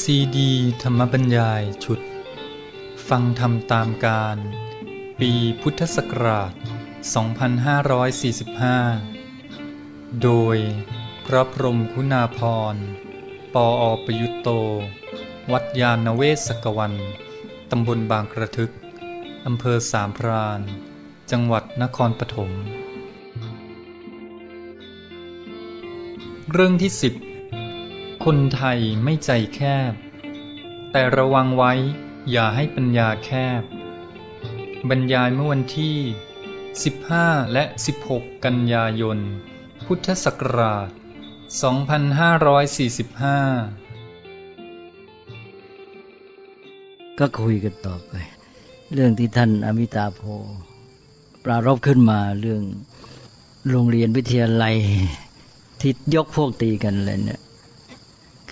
ซีดี ธรรมบรรยายชุด ฟังธรรมตามการ ปีพุทธศักราช 2545 โดยพระพรมคุณาพร ปออประยุตโต วัดยาณเวศกวัน ตำบลบางกระทึก อำเภอสามพราน จังหวัดนครปฐม เรื่องที่สิบ คนไทยไม่ใจแคบ แต่ระวังไว้อย่าให้ปัญญาแคบ บรรยายเมื่อวันที่ 15 และ 16 กันยายน พุทธศักราช 2545 ก็คุยกันต่อไป เรื่องที่ท่านอมิตาโพ ปรารบขึ้นมาเรื่องโรงเรียนวิทยาลัยที่ยกพวกตีกันเลยเนี่ย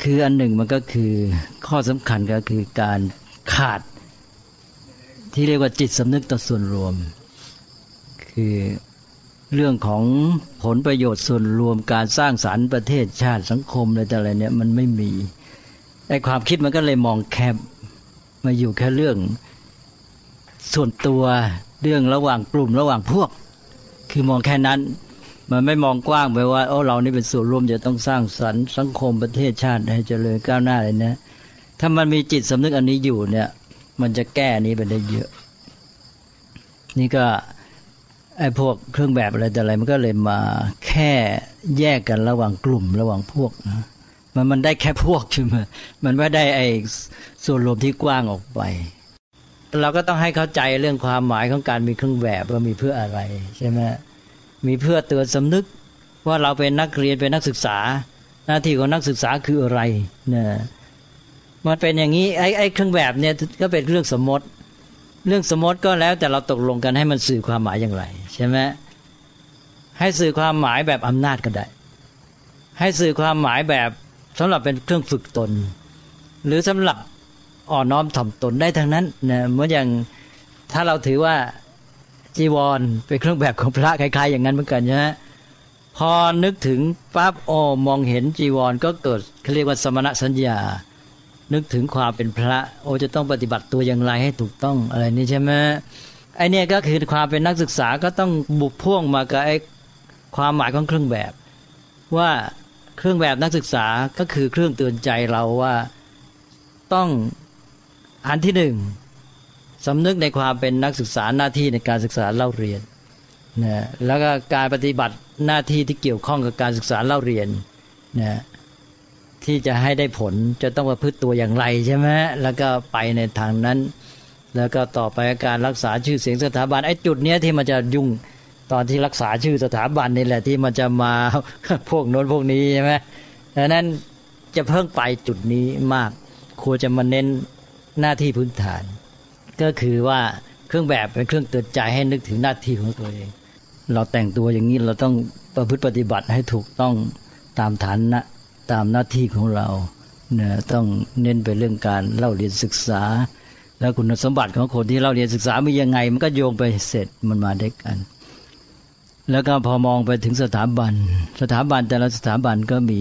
คืออันหนึ่งมันก็คือข้อสำคัญก็คือการขาดที่เรียกว่าจิตสำนึกต่อส่วนรวม คือเรื่องของผลประโยชน์ส่วนรวมการสร้างสารรค์ประเทศชาติสังคมอะไรแต่อะไรเนี่ยมันไม่มีไอความคิดมันก็เลยมองแคบมาอยู่แค่เรื่อง ส่วนตัวเรื่องระหว่างกลุ่มระหว่างพวก คือมองแค่นั้น มันไม่มองกว้างไปว่าโอ้เรานี่เป็นส่วนรวมจะต้องสร้างสรรค์สังคมประเทศชาติให้เจริญก้าวหน้าเลยนะถ้ามันมีจิตสำนึกอันนี้อยู่เนี่ย มันจะแก้นี้ไปได้เยอะ นี่ก็ไอ้พวกเครื่องแบบอะไรแต่อะไร มันก็เลยมาแค่แยกกันระหว่างกลุ่มระหว่างพวกนะมันมันได้แค่พวกใช่ไหมมันไม่ได้ไอ้ส่วนรวมที่กว้างออกไป เราก็ต้องให้เข้าใจเรื่องความหมายของการมีเครื่องแบบว่ามีเพื่ออะไรใช่ไหม มีเพื่อเตือนสำนึกว่าเราเป็นนักเรียนเป็นนักศึกษา หน้าที่ของนักศึกษาคืออะไรเนี่ยมันเป็นอย่างนี้ไอ้ไอ้เครื่องแบบเนี่ยก็เป็นเรื่องสมมติ เรื่องสมมติก็แล้วแต่เราตกลงกันให้มันสื่อความหมายอย่างไรใช่ไหมให้สื่อความหมายแบบอำนาจก็ได้ ให้สื่อความหมายแบบสำหรับเป็นเครื่องฝึกตน หรือสำหรับอ่อนน้อมถ่อมตนได้ทั้งนั้นนะเหมือนอย่างถ้าเราถือว่า จีวร เป็นเครื่องแบบของพระคล้ายๆ อย่างนั้นเหมือนกันใช่ไหมพอนึกถึงปั๊บโอ้มองเห็นจีวรก็เกิดเขาเรียกว่าสมณสัญญา นึกถึงความเป็นพระ โอจะต้องปฏิบัติตัวอย่างไรให้ถูกต้องอะไรนี่ใช่ไหมไอเนี่ยก็คือความเป็นนักศึกษาก็ต้องบุกพ่วงมากับไอความหมายของเครื่องแบบ ว่าเครื่องแบบนักศึกษาก็คือเครื่องเตือนใจเราว่าต้องอันที่หนึ่ง สำนึกในความเป็นนักศึกษาหน้าที่ในการศึกษาเล่าเรียนนะแล้วก็การปฏิบัติหน้าที่ที่เกี่ยวข้องกับการศึกษาเล่าเรียนนะที่จะให้ได้ผลจะต้องประพฤติตัวอย่างไรใช่ไหมแล้วก็ไปในทางนั้น แล้วก็ต่อไปการรักษาชื่อเสียงสถาบันไอ้จุดเนี้ยที่มันจะยุ่งตอนที่รักษาชื่อสถาบันนี่แหละที่มันจะมาพวกโน้นพวกนี้ใช่ไหมดังนั้นจะเพิ่งไปจุดนี้มาก ควรจะมาเน้นหน้าที่พื้นฐาน ก็คือว่าเครื่องแบบเป็นเครื่องเตือนใจให้นึกถึงหน้าที่ของตัวเอง เราแต่งตัวอย่างนี้เราต้องประพฤติปฏิบัติให้ถูกต้องตามฐานนะตามหน้าที่ของเราเนี่ยต้องเน้นไปเรื่องการเล่าเรียนศึกษา แล้วคุณสมบัติของคนที่เล่าเรียนศึกษามียังไง มันก็โยงไปเสร็จมันมาได้กัน แล้วก็พอมองไปถึงสถาบัน สถาบันแต่ละสถาบันก็มี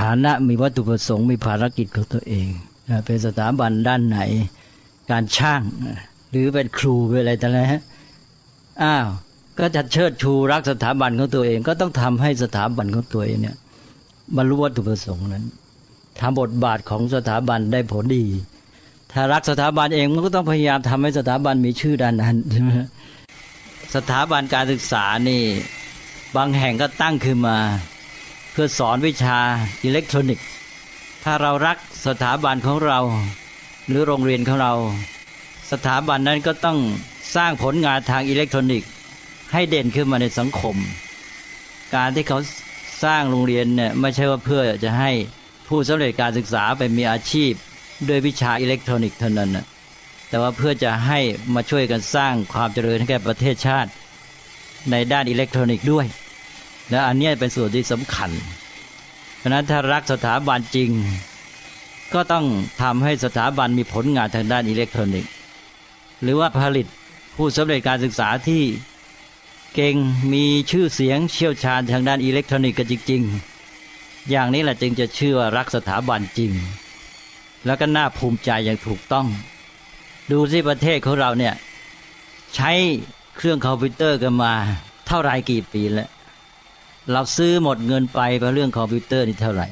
ฐานะมีวัตถุประสงค์มีภารกิจของตัวเองเป็นสถาบันด้านไหน การช่าง หรือเป็นครูเป็นอะไรแต่ละฮะอ้าวก็จะเชิดชูรักสถาบันของตัวเอง ก็ต้องทำให้สถาบันของตัวเองเนี่ยบรรลุวัตถุประสงค์นั้นทำบทบาทของสถาบันได้ผลดี ถ้ารักสถาบันเองมันก็ต้องพยายามทำให้สถาบันมีชื่อด้านนั้นใช่ไหมสถาบันการศึกษานี่ บางแห่งก็ตั้งขึ้นมา เพื่อสอนวิชาอิเล็กทรอนิกส์ ถ้าเรารักสถาบันของเรา หรือโรงเรียนของเรา สถาบันนั้นก็ต้องสร้างผลงานทางอิเล็กทรอนิกส์ ให้เด่นขึ้นมาในสังคม การที่เขาสร้างโรงเรียนเนี่ยไม่ใช่ว่าเพื่อจะให้ผู้สำเร็จการศึกษาไปมีอาชีพด้วยวิชาอิเล็กทรอนิกส์เท่านั้นนะแต่ว่าเพื่อจะให้มาช่วยกันสร้างความเจริญให้แก่ประเทศชาติในด้านอิเล็กทรอนิกส์ด้วย และอันนี้เป็นส่วนที่สำคัญ เพราะนั้นถ้ารักสถาบันจริง ก็ต้องทำให้สถาบันมีผลงานทางด้านอิเล็กทรอนิกส์ หรือว่าผลิตผู้สำเร็จการศึกษาที่เก่งมีชื่อเสียงเชี่ยวชาญทางด้านอิเล็กทรอนิกส์กันจริง ๆ อย่างนี้แหละจึงจะเชื่อรักสถาบันจริง แล้วก็น่าภูมิใจอย่างถูกต้อง ดูสิประเทศของเราเนี่ย ใช้เครื่องคอมพิวเตอร์กันมา เท่าไรกี่ปีแล้ว เราซื้อหมดเงินไปเพราะเรื่องคอมพิวเตอร์นี่เท่าไหร่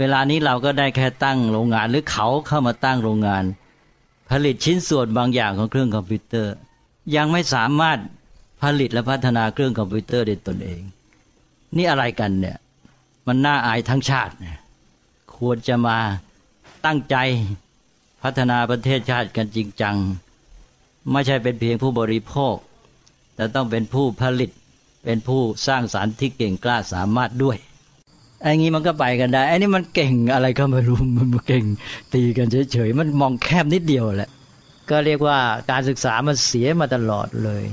เวลานี้เราก็ได้แค่ตั้งโรงงานหรือเขาเข้ามาตั้งโรงงาน ผลิตชิ้นส่วนบางอย่างของเครื่องคอมพิวเตอร์ ยังไม่สามารถผลิตและพัฒนาเครื่องคอมพิวเตอร์ด้วยตนเอง นี่อะไรกันเนี่ย มันน่าอายทั้งชาติ ควรจะมาตั้งใจพัฒนาประเทศชาติกันจริงจัง ไม่ใช่เป็นเพียงผู้บริโภค แต่ต้องเป็นผู้ผลิตเป็นผู้สร้างสารรค์ที่เก่งกล้าสามารถด้วย ไอ้งี้มันก็ไปกันได้ไอ้นี่มันเก่งอะไรก็ไม่รู้มันเก่งตีกันเฉยๆมันมองแคบนิดเดียวแหละ ก็เรียกว่าการศึกษามันเสียมาตลอดเลย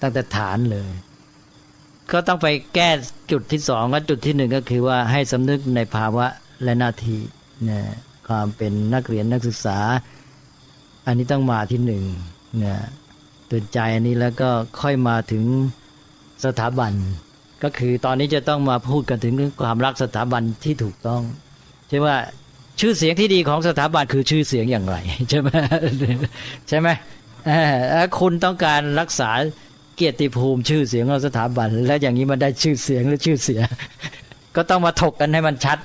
ตั้งแต่ฐานเลย ก็ต้องไปแก้จุดที่สองและจุดที่หนึ่งก็คือว่าให้สำนึกในภาวะและหน้าที่นะความเป็นนักเรียนนักศึกษา อันนี้ต้องมาที่หนึ่งนะตือนใจอันนี้แล้วก็ค่อยมาถึงสถาบัน ก็คือตอนนี้จะต้องมาพูดกันถึงความรักสถาบันที่ถูกต้องใช่ว่าชื่อเสียงที่ดีของสถาบันคือชื่อเสียงอย่างไร ใช่ไหมใช่ไหมคุณต้องการรักษาเกียรติภูมิชื่อเสียงของสถาบัน แล้วอย่างนี้มันได้ชื่อเสียงหรือชื่อเสียก็ต้องมาถกกันให้มันชัด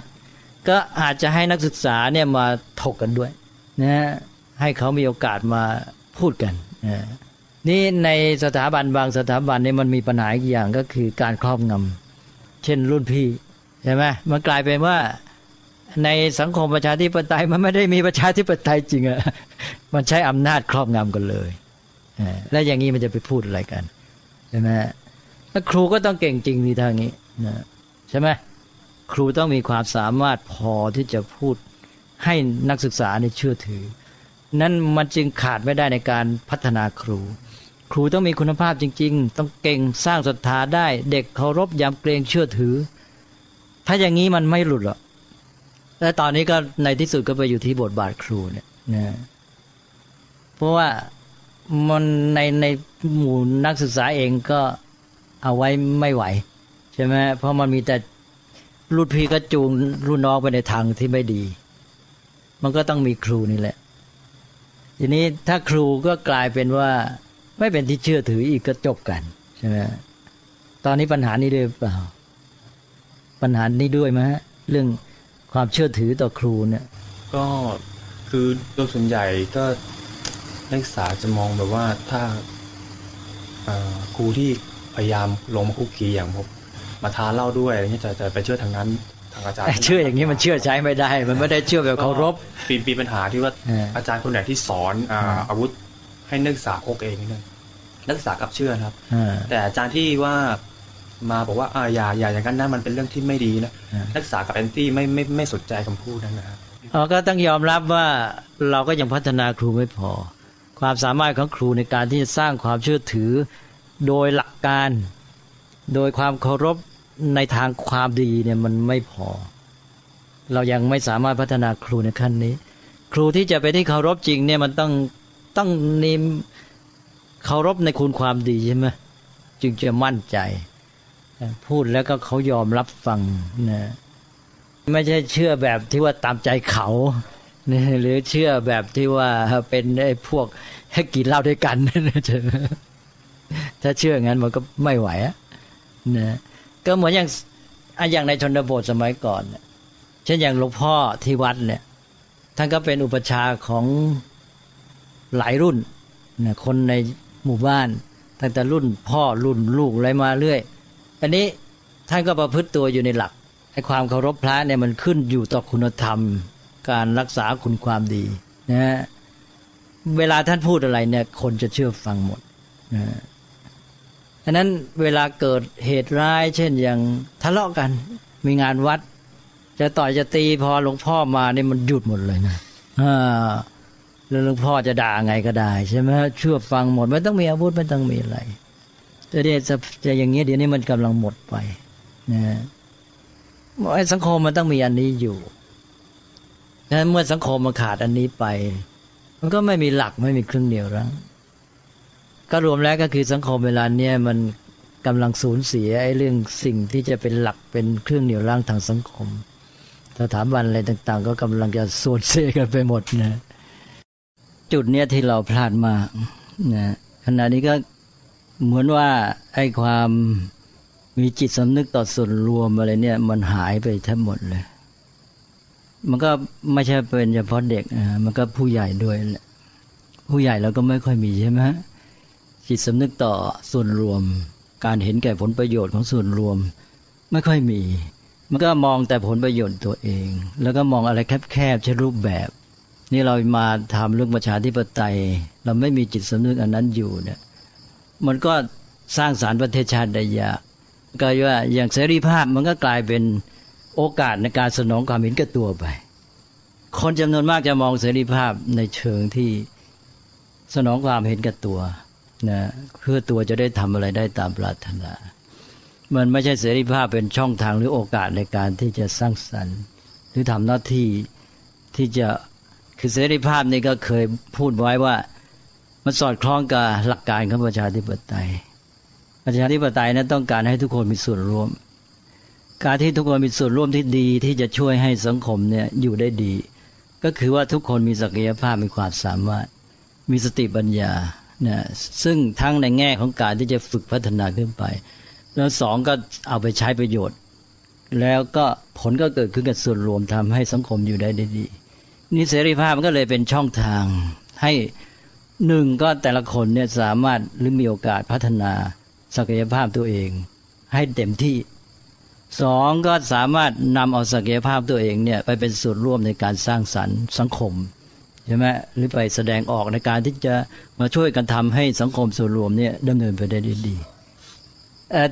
ก็อาจจะให้นักศึกษาเนี่ยมาถกกันด้วยนะให้เขามีโอกาสมาพูดกันนะ นี่ในสถาบันบางสถาบันนี่มันมีปัญหาอีกอย่างก็คือการครอบงำเช่นรุ่นพี่ใช่ไหมมันกลายเป็นว่าในสังคมประชาธิปไตยมันไม่ได้มีประชาธิปไตยจริงอะมันใช้อำนาจครอบงำกันเลยและอย่างนี้มันจะไปพูดอะไรกันใช่ไหมแล้วครูก็ต้องเก่งจริงในทางนี้นะใช่ไหมครูต้องมีความสามารถพอที่จะพูดให้นักศึกษาในเชื่อถือ นั้นมันจึงขาดไม่ได้ในการพัฒนาครู ครูต้องมีคุณภาพจริง ๆ ต้องเก่งสร้างศรัทธาได้ เด็กเคารพยำเกรงเชื่อถือ ถ้าอย่างนี้มันไม่หลุดหรอกและตอนนี้ก็ในที่สุดก็ไปอยู่ที่บทบาทครูเนี่ยนะเพราะว่ามันในในหมู่นักศึกษาเองก็เอาไว้ไม่ไหว ใช่ไหมเพราะมันมีแต่รุ่นพี่ก็จูงรุ่นน้องไปในทางที่ไม่ดี มันก็ต้องมีครูนี่แหละ ทีนี้ถ้าครูก็กลายเป็นว่า ไม่เป็นที่เชื่อถืออีกก็จบกันใช่ไหมตอนนี้ปัญหานี้ด้วยเปล่า ปัญหานี้ด้วยไหมเรื่องความเชื่อถือต่อครูเนี่ย ก็คือโดยส่วนใหญ่ก็นักศึกษาจะมองแบบว่าถ้าครูที่พยายามลงมาคุกคีอย่างผมมาทานเหล้าด้วยอะไรเงี้ยจะจะไปเชื่อทางนั้นทางอาจารย์ เชื่ออย่างนี้มันเชื่อใช้ไม่ได้ มันไม่ได้เชื่อแบบเคารพปีปีปัญหาที่ว่าอาจารย์คนไหนที่สอนอาวุธ ให้นักศึกษาโคกเองนี่นึงนักศึกษากับเชื่อครับแต่อาจารย์ที่ว่ามาบอกว่าอ่าอย่าอย่าอย่างนั้นนะมันเป็นเรื่องที่ไม่ดีนะนักศึกษากับแอนตี้ไม่ไม่ไม่สนใจคำพูดนั้นนะครับอ๋อก็ต้องยอมรับว่าเราก็ยังพัฒนาครูไม่พอ ความสามารถของครูในการที่จะสร้างความเชื่อถือโดยหลักการ โดยความเคารพในทางความดีเนี่ยมันไม่พอ เรายังไม่สามารถพัฒนาครูในขั้นนี้ ครูที่จะไปที่เคารพจริงเนี่ยมันต้อง ต้องนิมเคารพในคุณความดีใช่ไหมจึงจะมั่นใจ พูดแล้วก็เขายอมรับฟังนะไม่ใช่เชื่อแบบที่ว่าตามใจเขาหรือเชื่อแบบที่ว่าเป็นไอ้พวกให้กินเหล้าด้วยกันนะถ้าเชื่องั้นมันก็ไม่ไหวอะนะก็เหมือนอย่างอย่างในชนบทสมัยก่อนเช่นอย่างหลวงพ่อที่วัดเนี่ยท่านก็เป็นอุปชาของ หลายรุ่นนะคนในหมู่บ้าน ตั้งแต่รุ่นพ่อรุ่นลูกอะไรมาเรื่อยอันนี้ท่านก็ประพฤติตัวอยู่ในหลักไอ้ความเคารพพระเนี่ยมันขึ้นอยู่ต่อคุณธรรม การรักษาคุณความดีนะเวลาท่านพูดอะไรเนี่ย คนจะเชื่อฟังหมดนะฉะนั้นเวลาเกิดเหตุร้าย เช่นอย่างทะเลาะกัน มีงานวัด จะต่อยจะตีพอหลวงพ่อมาเนี่ยมันหยุดหมดเลยนะอ่า แล้วหลวงพ่อจะด่าไงก็ได้ใช่ไหมเชื่อฟังหมด ไม่ต้องมีอาวุธไม่ต้องมีอะไรแต่เดี๋ยวจะอย่างเงี้ยเดี๋ยวนี้มันกำลังหมดไปนะไอ้สังคมมันต้องมีอันนี้อยู่นั้นเมื่อสังคมมันขาดอันนี้ไป มันก็ไม่มีหลักไม่มีเครื่องเดียวรั้งก็รวมแล้วก็คือสังคมเวลาเนี้ยมันกำลังสูญเสียไอ้เรื่องสิ่งที่จะเป็นหลักเป็นเครื่องเหนี่ยวรั้งทางสังคมสถาบันอะไรต่าง ๆ ก็กำลังจะสูญเสียกันไปหมดนะ จุดเนี้ยที่เราพลาดมากนะขณะนี้ก็เหมือนว่าไอ้ความมีจิตสำนึกต่อส่วนรวมอะไรเนี่ย มันหายไปทั้งหมดเลย มันก็ไม่ใช่เป็นเฉพาะเด็กนะมันก็ผู้ใหญ่ด้วยแหละผู้ใหญ่เราก็ไม่ค่อยมีใช่ไหมจิตสำนึกต่อส่วนรวม การเห็นแก่ผลประโยชน์ของส่วนรวม ไม่ค่อยมี มันก็มองแต่ผลประโยชน์ตัวเอง แล้วก็มองอะไรแคบๆใช้รูปแบบ นี่เรามาทำเรื่องประชาธิปไตย เราไม่มีจิตสำนึกอันนั้นอยู่เนี่ยมันก็สร้างสารรค์ประเทศชาติได้ยากก็ว่าอย่างเสรีภาพมันก็กลายเป็นโอกาสในการสนองความเห็นแก่ตัวไป คนจำนวนมากจะมองเสรีภาพในเชิงที่สนองความเห็นแก่ตัวนะเพื่อตัวจะได้ทำอะไรได้ตามปรารถนา มันไม่ใช่เสรีภาพเป็นช่องทางหรือโอกาสในการที่จะสร้างสรรค์ หรือทำหน้าที่ที่จะ คือเสรีภาพนี่ก็เคยพูดไว้ว่า มันสอดคล้องกับหลักการของประชาธิปไตย ประชาธิปไตยนั้นต้องการให้ทุกคนมีส่วนร่วม การที่ทุกคนมีส่วนร่วมที่ดีที่จะช่วยให้สังคมเนี่ยอยู่ได้ดี ก็คือว่าทุกคนมีศักยภาพมีความสามารถ มีสติปัญญานะซึ่งทั้งในแง่ของการที่จะฝึกพัฒนาขึ้นไป แล้วสองก็เอาไปใช้ประโยชน์ แล้วก็ผลก็เกิดขึ้นกับส่วนรวมทำให้สังคมอยู่ได้ดี นี่เสรีภาพมันก็เลยเป็นช่องทาง ให้หนึ่งก็แต่ละคนเนี่ยสามารถหรือมีโอกาสพัฒนาศักยภาพตัวเอง ให้เต็มที่สองก็สามารถนำเอาศักยภาพตัวเองเนี่ยไปเป็นส่วนร่วมในการสร้างสรรค์สังคมใช่ไหมหรือไปแสดงออกในการที่จะมาช่วยกันทำให้สังคมส่วนรวมเนี่ยดำเนินไปได้ดี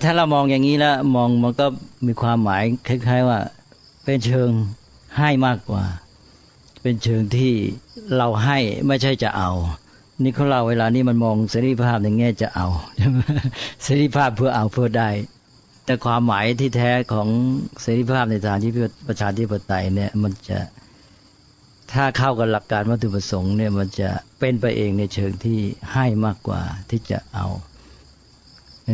ถ้าเรามองอย่างนี้แล้วมองมันก็มีความหมายคล้าย ๆว่าเป็นเชิงให้มากกว่า เป็นเชิงที่เราให้ไม่ใช่จะเอา นี่เขาเราเวลานี้มันมองเสรีภาพในแง่จะเอาเสรีภาพเพื่อเอาเพื่อได้ แต่ความหมายที่แท้ของเสรีภาพในทางที่ประชาธิปไตยเนี่ยมันจะถ้าเข้ากับหลักการวัตถุประสงค์เนี่ยมันจะเป็นไปเองในเชิงที่ให้มากกว่าที่จะเอา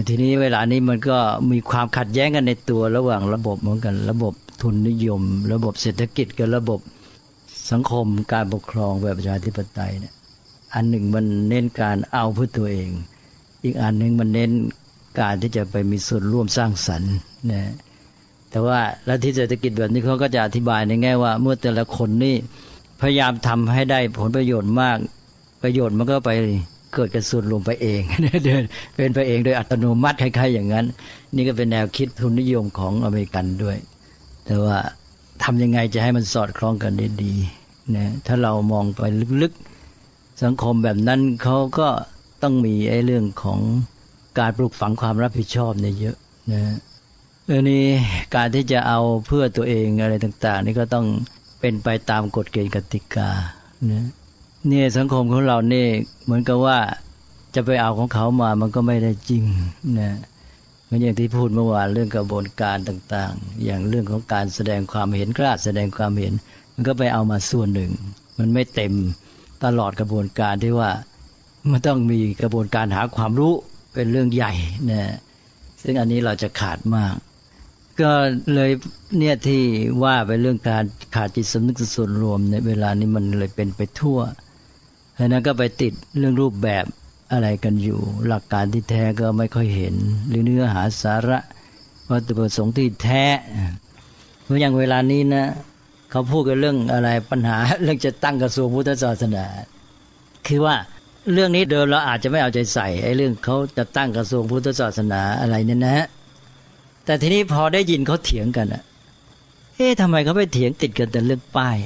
ทีนี้เวลานี้มันก็มีความขัดแย้งกันในตัวระหว่างระบบเหมือนกัน ระบบทุนนิยม ระบบเศรษฐกิจกับระบบ สังคมการปกครองแบบประชาธิปไตยเนี่ยอันหนึ่งมันเน้นการเอาเพื่อตัวเอง อีกอันหนึ่งมันเน้นการที่จะไปมีส่วนร่วมสร้างสรรค์นะแต่ว่าลัทธิเศรษฐกิจแบบนี้เขาก็จะอธิบายในแง่ว่า เมื่อแต่ละคนนี่พยายามทำให้ได้ผลประโยชน์มากประโยชน์มันก็ไปเกิดกระสุนลงไปเองเดินเป็นไปเองโดยอัตโนมัติคล้ายๆอย่างนั้น นี่ก็เป็นแนวคิดทุนนิยมของอเมริกันด้วย แต่ว่า ทำยังไงจะให้มันสอดคล้องกันได้ดีนะถ้าเรามองไปลึกๆ สังคมแบบนั้นเขาก็ต้องมีไอ้เรื่องของการปลูกฝังความรับผิดชอบเนี่ยเยอะนะเออนี่การที่จะเอาเพื่อตัวเองอะไรต่าง ๆ นี่ก็ต้องเป็นไปตามกฎเกณฑ์กติกาเนี่ยนี่สังคมของเราเนี่ยเหมือนกับว่าจะไปเอาของเขามามันก็ไม่ได้จริงนะ เหมือนอย่างที่พูดเมื่อวานเรื่องกระบวนการต่าง ๆ อย่างเรื่องของการแสดงความเห็นกล้าแสดงความเห็น มันก็ไปเอามาส่วนหนึ่ง มันไม่เต็มตลอดกระบวนการที่ว่ามันต้องมีกระบวนการหาความรู้เป็นเรื่องใหญ่นะซึ่งอันนี้เราจะขาดมาก ก็เลยเนี่ยที่ว่าไปเรื่องการขาดจิตสำนึกส่วนรวมในเวลานี้มันเลยเป็นไปทั่วเพราะนั้นก็ไปติดเรื่องรูปแบบ อะไรกันอยู่ หลักการที่แท้ก็ไม่ค่อยเห็น หรือเนื้อหาสาระวัตถุประสงค์ที่แท้เพราะอย่างเวลานี้นะเขาพูดกันเรื่องอะไรปัญหาเรื่องจะตั้งกระทรวงพุทธศาสนา คือว่าเรื่องนี้เดิมเราอาจจะไม่เอาใจใส่ไอ้เรื่องเขาจะตั้งกระทรวงพุทธศาสนาอะไรเนี่ยนะแต่ทีนี้พอได้ยินเขาเถียงกันอะเอ๊ะทำไมเขาไปเถียงติดกันแต่เรื่องป้าย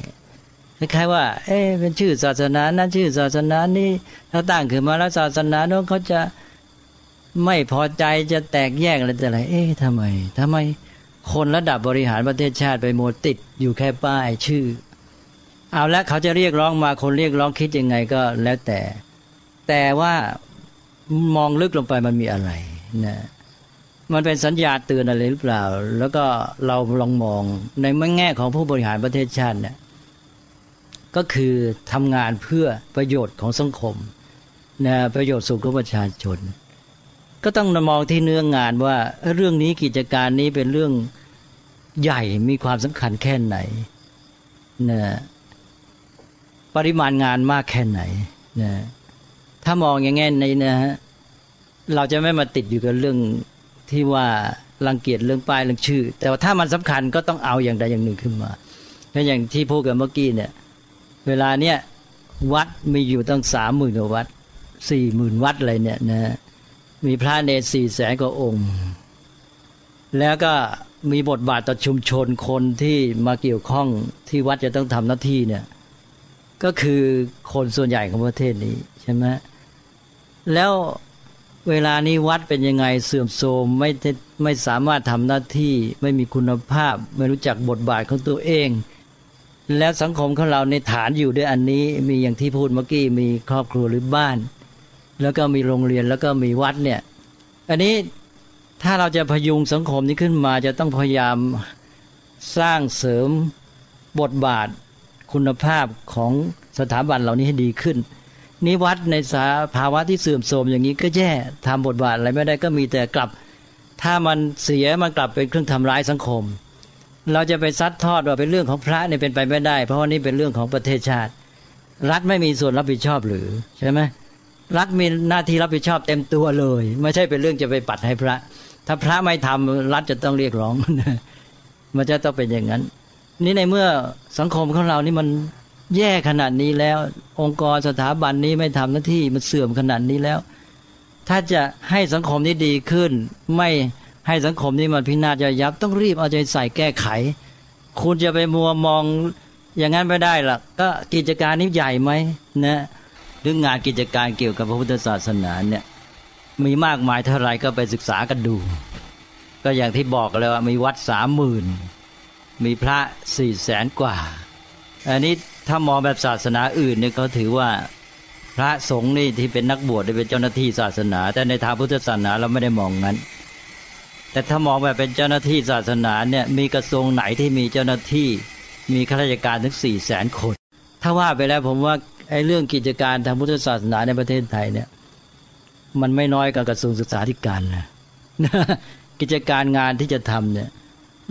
คล้ายๆว่า เอ๊ะเป็นชื่อศาสนานั้นชื่อศาสนานี้ถ้าตั้งขึ้นมาแล้วศาสนาโน้นเขาจะไม่พอใจจะแตกแยกอะไรแต่อะไร เอ๊ะทำไมทำไมคนระดับบริหารประเทศชาติไปโมติดอยู่แค่ป้ายชื่อ เอาละเขาจะเรียกร้องมาคนเรียกร้องคิดยังไงก็แล้วแต่ แต่ว่ามองลึกลงไปมันมีอะไรนะมันเป็นสัญญาเตือนอะไรหรือเปล่า แล้วก็เราลองมองในแง่ของผู้บริหารประเทศชาติเนี่ย ก็คือทำงานเพื่อประโยชน์ของสังคมนะประโยชน์สุขของประชาชน ก็ต้องมองที่เนื้องานว่าเรื่องนี้กิจการนี้เป็นเรื่องใหญ่มีความสำคัญแค่ไหนนะปริมาณงานมากแค่ไหนนะถ้ามองอย่างงี้ในนะฮะเราจะไม่มาติดอยู่กับเรื่องที่ว่ารังเกียจเรื่องป้ายเรื่องชื่อ แต่ว่าถ้ามันสำคัญก็ต้องเอาอย่างใดอย่างหนึ่งขึ้นมาถ้าอย่างที่พูดกันเมื่อกี้เนี่ย เวลาเนี้ยวัดมีอยู่ตั้งสามหมื่นกว่าวัดสี่หมื่นวัดอะไรเนี่ยนะมีพระเนรสี่แสนกว่าองค์ แล้วก็มีบทบาทต่อชุมชนคนที่มาเกี่ยวข้องที่วัดจะต้องทำหน้าที่เนี่ย ก็คือคนส่วนใหญ่ของประเทศนี้ใช่ไหมแล้วเวลานี้วัดเป็นยังไงเสื่อมโทรมไม่ไม่สามารถทำหน้าที่ ไม่มีคุณภาพ ไม่รู้จักบทบาทของตัวเอง แล้วสังคมของเราในฐานอยู่ด้วยอันนี้ มีอย่างที่พูดเมื่อกี้มีครอบครัวหรือบ้าน แล้วก็มีโรงเรียนแล้วก็มีวัดเนี่ย อันนี้ถ้าเราจะพยุงสังคมนี้ขึ้นมาจะต้องพยายามสร้างเสริมบทบาทคุณภาพของสถาบันเหล่านี้ให้ดีขึ้นนิวัดในสาภาวะที่เสื่อมโทรมอย่างนี้ก็แย่ทำบทบาทอะไรไม่ได้ก็มีแต่กลับ ถ้ามันเสียมันกลับเป็นเครื่องทำร้ายสังคม เราจะไปซัดทอดว่าเป็นเรื่องของพระเนี่ยเป็นไปไม่ได้ เพราะว่านี่เป็นเรื่องของประเทศชาติ รัฐไม่มีส่วนรับผิดชอบหรือใช่ไหมรัฐมีหน้าที่รับผิดชอบเต็มตัวเลย ไม่ใช่เป็นเรื่องจะไปปัดให้พระ ถ้าพระไม่ทำรัฐจะต้องเรียกร้องมันจะต้องเป็นอย่างนั้น นี่ในเมื่อสังคมของเรานี่มันแย่ขนาดนี้แล้ว องค์กรสถาบันนี้ไม่ทำหน้าที่มันเสื่อมขนาดนี้แล้ว ถ้าจะให้สังคมนี้ดีขึ้นไม่ ให้สังคมนี้มันพินาศยยับ ต้องรีบเอาใจใส่แก้ไข คุณจะไปมัวมองอย่างนั้นไม่ได้ล่ะก็กิจการนี้ใหญ่ไหมนะหรืองานกิจการเกี่ยวกับพระพุทธศาสนาเนี่ย มีมากมายเท่าไรก็ไปศึกษากันดู ก็อย่างที่บอกเลยว่ามีวัดสามหมื่นมีพระสี่แสนกว่า อันนี้ถ้ามองแบบศาสนาอื่นเนี่ยเขาถือว่าพระสงฆ์นี่ที่เป็นนักบวชเป็นเจ้าหน้าที่ศาสนา แต่ในทางพุทธศาสนาเราไม่ได้มองงั้น แต่ถ้ามองแบบเป็นเจ้าหน้าที่ศาสนาเนี่ยมีกระทรวงไหนที่มีเจ้าหน้าที่ มีข้าราชการถึงสี่แสนคน ถ้าว่าไปแล้วผมว่าไอ้เรื่องกิจการทางพุทธศาสนาในประเทศไทยเนี่ย มันไม่น้อยกับกระทรวงศึกษาธิการนะกิจการงานที่จะทำเนี่ย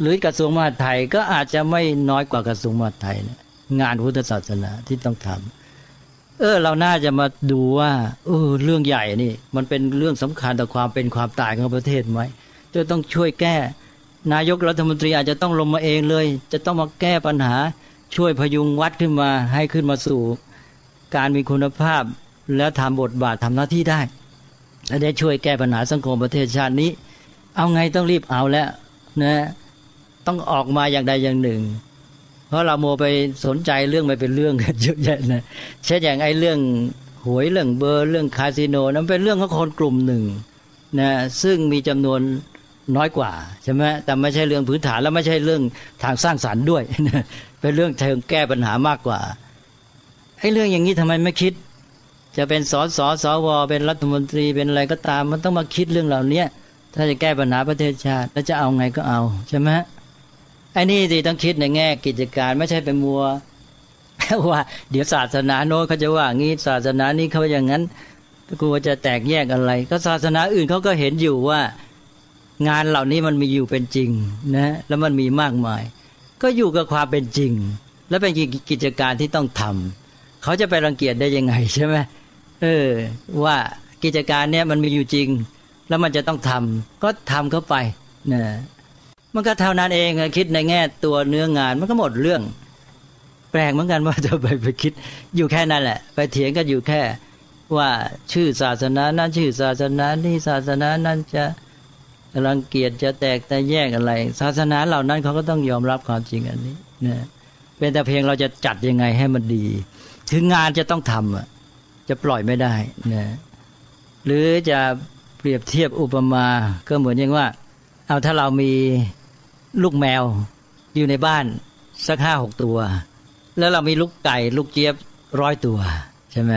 หรือกระทรวงมหาดไทยก็อาจจะไม่น้อยกว่ากระทรวงมหาดไทยนี่ยงานพุทธศาสนาที่ต้องทำเออ เราน่าจะมาดูว่าเออเรื่องใหญ่นี่ มันเป็นเรื่องสำคัญต่อความเป็นความตายของประเทศไหม จะต้องช่วยแก้ นายกรัฐมนตรีอาจจะต้องลงมาเองเลย จะต้องมาแก้ปัญหาช่วยพยุงวัดขึ้นมาให้ขึ้นมาสู่ การมีคุณภาพแล้วทำบทบาททำหน้าที่ได้และได้ช่วยแก้ปัญหาสังคมประเทศชาตินี้ เอาไงต้องรีบเอาแล้วนะต้องออกมาอย่างใดอย่างหนึ่ง เพราะเราโมไปสนใจเรื่องไม่เป็นเรื่องเยอะแยะนะเช่นอย่างไอ้เรื่องหวยเรื่องเบอร์เรื่องคาสิโนนั้นเป็นเรื่องของคนกลุ่มหนึ่งนะซึ่งมีจำนวน น้อยกว่าใช่ไหมแต่ไม่ใช่เรื่องพื้นฐานแล้วไม่ใช่เรื่องทางสร้างสารรค์ด้วย เป็นเรื่องเชิงแก้ปัญหามากกว่าไอ้เรื่องอย่างนี้ทำไมไม่คิด จะเป็นสอสอสวเป็นรัฐมนตรีเป็นอะไรก็ตาม มันต้องมาคิดเรื่องเหล่านี้ถ้าจะแก้ปัญหาประเทศชาติแล้วจะเอาไงก็เอาใช่ไหมไอ้นี่สิต้องคิดในแง่กิจการไม่ใช่เป็นมัวว่า เดี๋ยวศาสนาโน้เขาจะว่างี้ศาสนานี้เขาอย่างนั้นกลัวจะแตกแยกอะไร ก็ศาสนาอื่นเขาก็เห็นอยู่ว่า งานเหล่านี้มันมีอยู่เป็นจริงนะแล้วมันมีมากมาย ก็อยู่กับความเป็นจริง แล้วเป็นกิจการที่ต้องทำเขาจะไปรังเกียจได้ยังไงใช่ไหมเออ ว่ากิจการเนี้ยมันมีอยู่จริง แล้วมันจะต้องทำก็ทำเข้าไปนะมันก็เท่านั้นเองคิดในแง่ตัวเนื้องานมันก็หมดเรื่อง แปลกเหมือนกันว่าจะไปไปคิด อยู่แค่นั้นแหละ ไปเถียงกันอยู่แค่ว่าชื่อศาสนานั้นชื่อศาสนานี่ศาสนานั้นจะ รังเกียจจะแตกแต่แยกอะไร ศาสนาเหล่านั้นเขาก็ต้องยอมรับความจริงอันนี้นะเป็นแต่เพียงเราจะจัดยังไงให้มันดี ถึงงานจะต้องทำอะ จะปล่อยไม่ได้นะหรือจะเปรียบเทียบอุปมา ก็เหมือนอย่างว่า เอาถ้าเรามีลูกแมวอยู่ในบ้านสักห้าหกตัว แล้วเรามีลูกไก่ลูกเจี๊ยบร้อยตัวใช่ไหม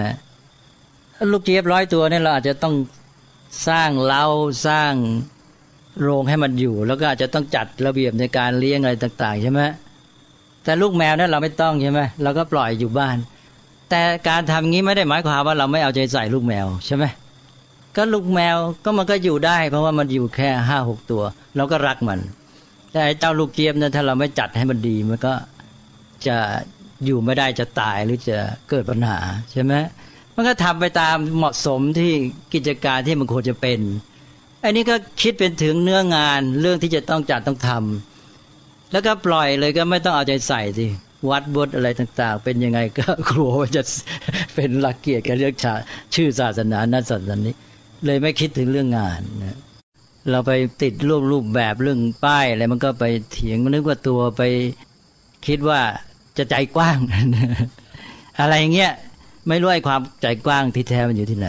ลูกเจี๊ยบร้อยตัวเนี่ยเราอาจจะต้องสร้างเล้าสร้าง โรงให้มันอยู่ แล้วก็อาจจะต้องจัดระเบียบในการเลี้ยงอะไรต่าง ๆ ใช่ไหมแต่ลูกแมวนั้นเราไม่ต้องใช่ไหมเราก็ปล่อยอยู่บ้าน แต่การทำงี้ไม่ได้หมายความว่าเราไม่เอาใจใส่ลูกแมวใช่ไหมก็ลูกแมวก็มันก็อยู่ได้ เพราะว่ามันอยู่แค่ห้าหกตัวเราก็รักมัน แต่เจ้าลูกเจี๊ยบเนี่ยถ้าเราไม่จัดให้มันดีมันก็จะอยู่ไม่ได้จะตายหรือจะเกิดปัญหาใช่ไหมมันก็ทำไปตามเหมาะสมที่กิจการที่มันควรจะเป็น อันนี้ก็คิดเป็นถึงเนื้องานเรื่องที่จะต้องจัดต้องทำแล้วก็ปล่อยเลยก็ไม่ต้องเอาใจใส่สิวัดบทอะไรต่าง ๆ เป็นยังไงก็กลัวว่าจะเป็นหลักเกียรติกับเรื่องชาชื่อศาสนานั้นศาสนานี้ เลยไม่คิดถึงเรื่องงานนะเราไปติดรูปรูปแบบเรื่องป้ายอะไรมันก็ไปเถียงนึกว่าตัวไปคิดว่าจะใจกว้าง อะไรเงี้ยไม่รู้ไอ้ความใจกว้างที่แท้มันอยู่ที่ไหน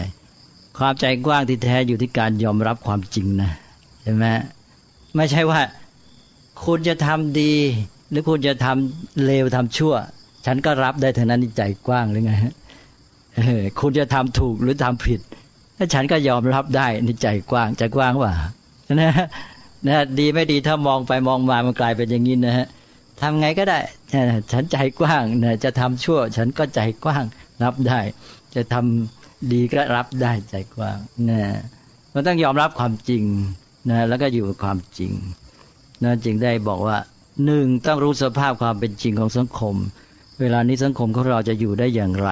ความใจกว้างที่แท้อยู่ที่การยอมรับความจริงนะใช่ไหมไม่ใช่ว่า คุณจะทำดี หรือคุณจะทำเลวทำชั่ว ฉันก็รับได้เท่านั้นใจกว้างหรือไงคุณจะทำถูกหรือทำผิดถ้าฉันก็ยอมรับได้ในใจกว้างใจกว้างว่านะนะดีไม่ดีถ้ามองไปมองมามันกลายเป็นอย่างนี้นะฮะทำไงก็ได้ ฉันใจกว้างนะจะทำชั่ว ฉันก็ใจกว้างรับได้ จะทำ ดีก็รับได้ใจกว้างนะมันต้องยอมรับความจริงนะแล้วก็อยู่กับความจริงนะจึงได้บอกว่าหนึ่งต้องรู้สภาพความเป็นจริงของสังคม เวลานี้สังคมของเราจะอยู่ได้อย่างไร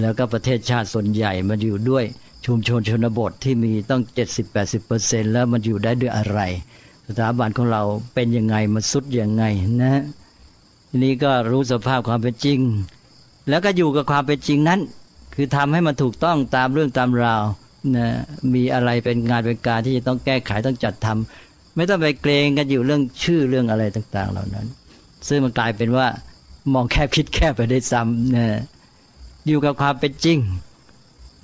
แล้วก็ประเทศชาติส่วนใหญ่มันอยู่ด้วยชุมชนชนบทที่มีต้องเจ็ดสิบแปดสิบเปอร์เซ็นแล้วมันอยู่ได้ด้วยอะไร สถาบันของเราเป็นยังไงมันสุดยังไงนะทีนี้ก็รู้สภาพความเป็นจริง แล้วก็อยู่กับความเป็นจริงนั้น คือทำให้มันถูกต้องตามเรื่องตามราวนะมีอะไรเป็นงานเป็นการที่จะต้องแก้ไขต้องจัดทำไม่ต้องไปเกรงกันอยู่เรื่องชื่อเรื่องอะไรต่าง ๆ เหล่านั้น ซึ่งมันกลายเป็นว่ามองแคบคิดแคบไปได้ซ้ำนะอยู่กับความเป็นจริง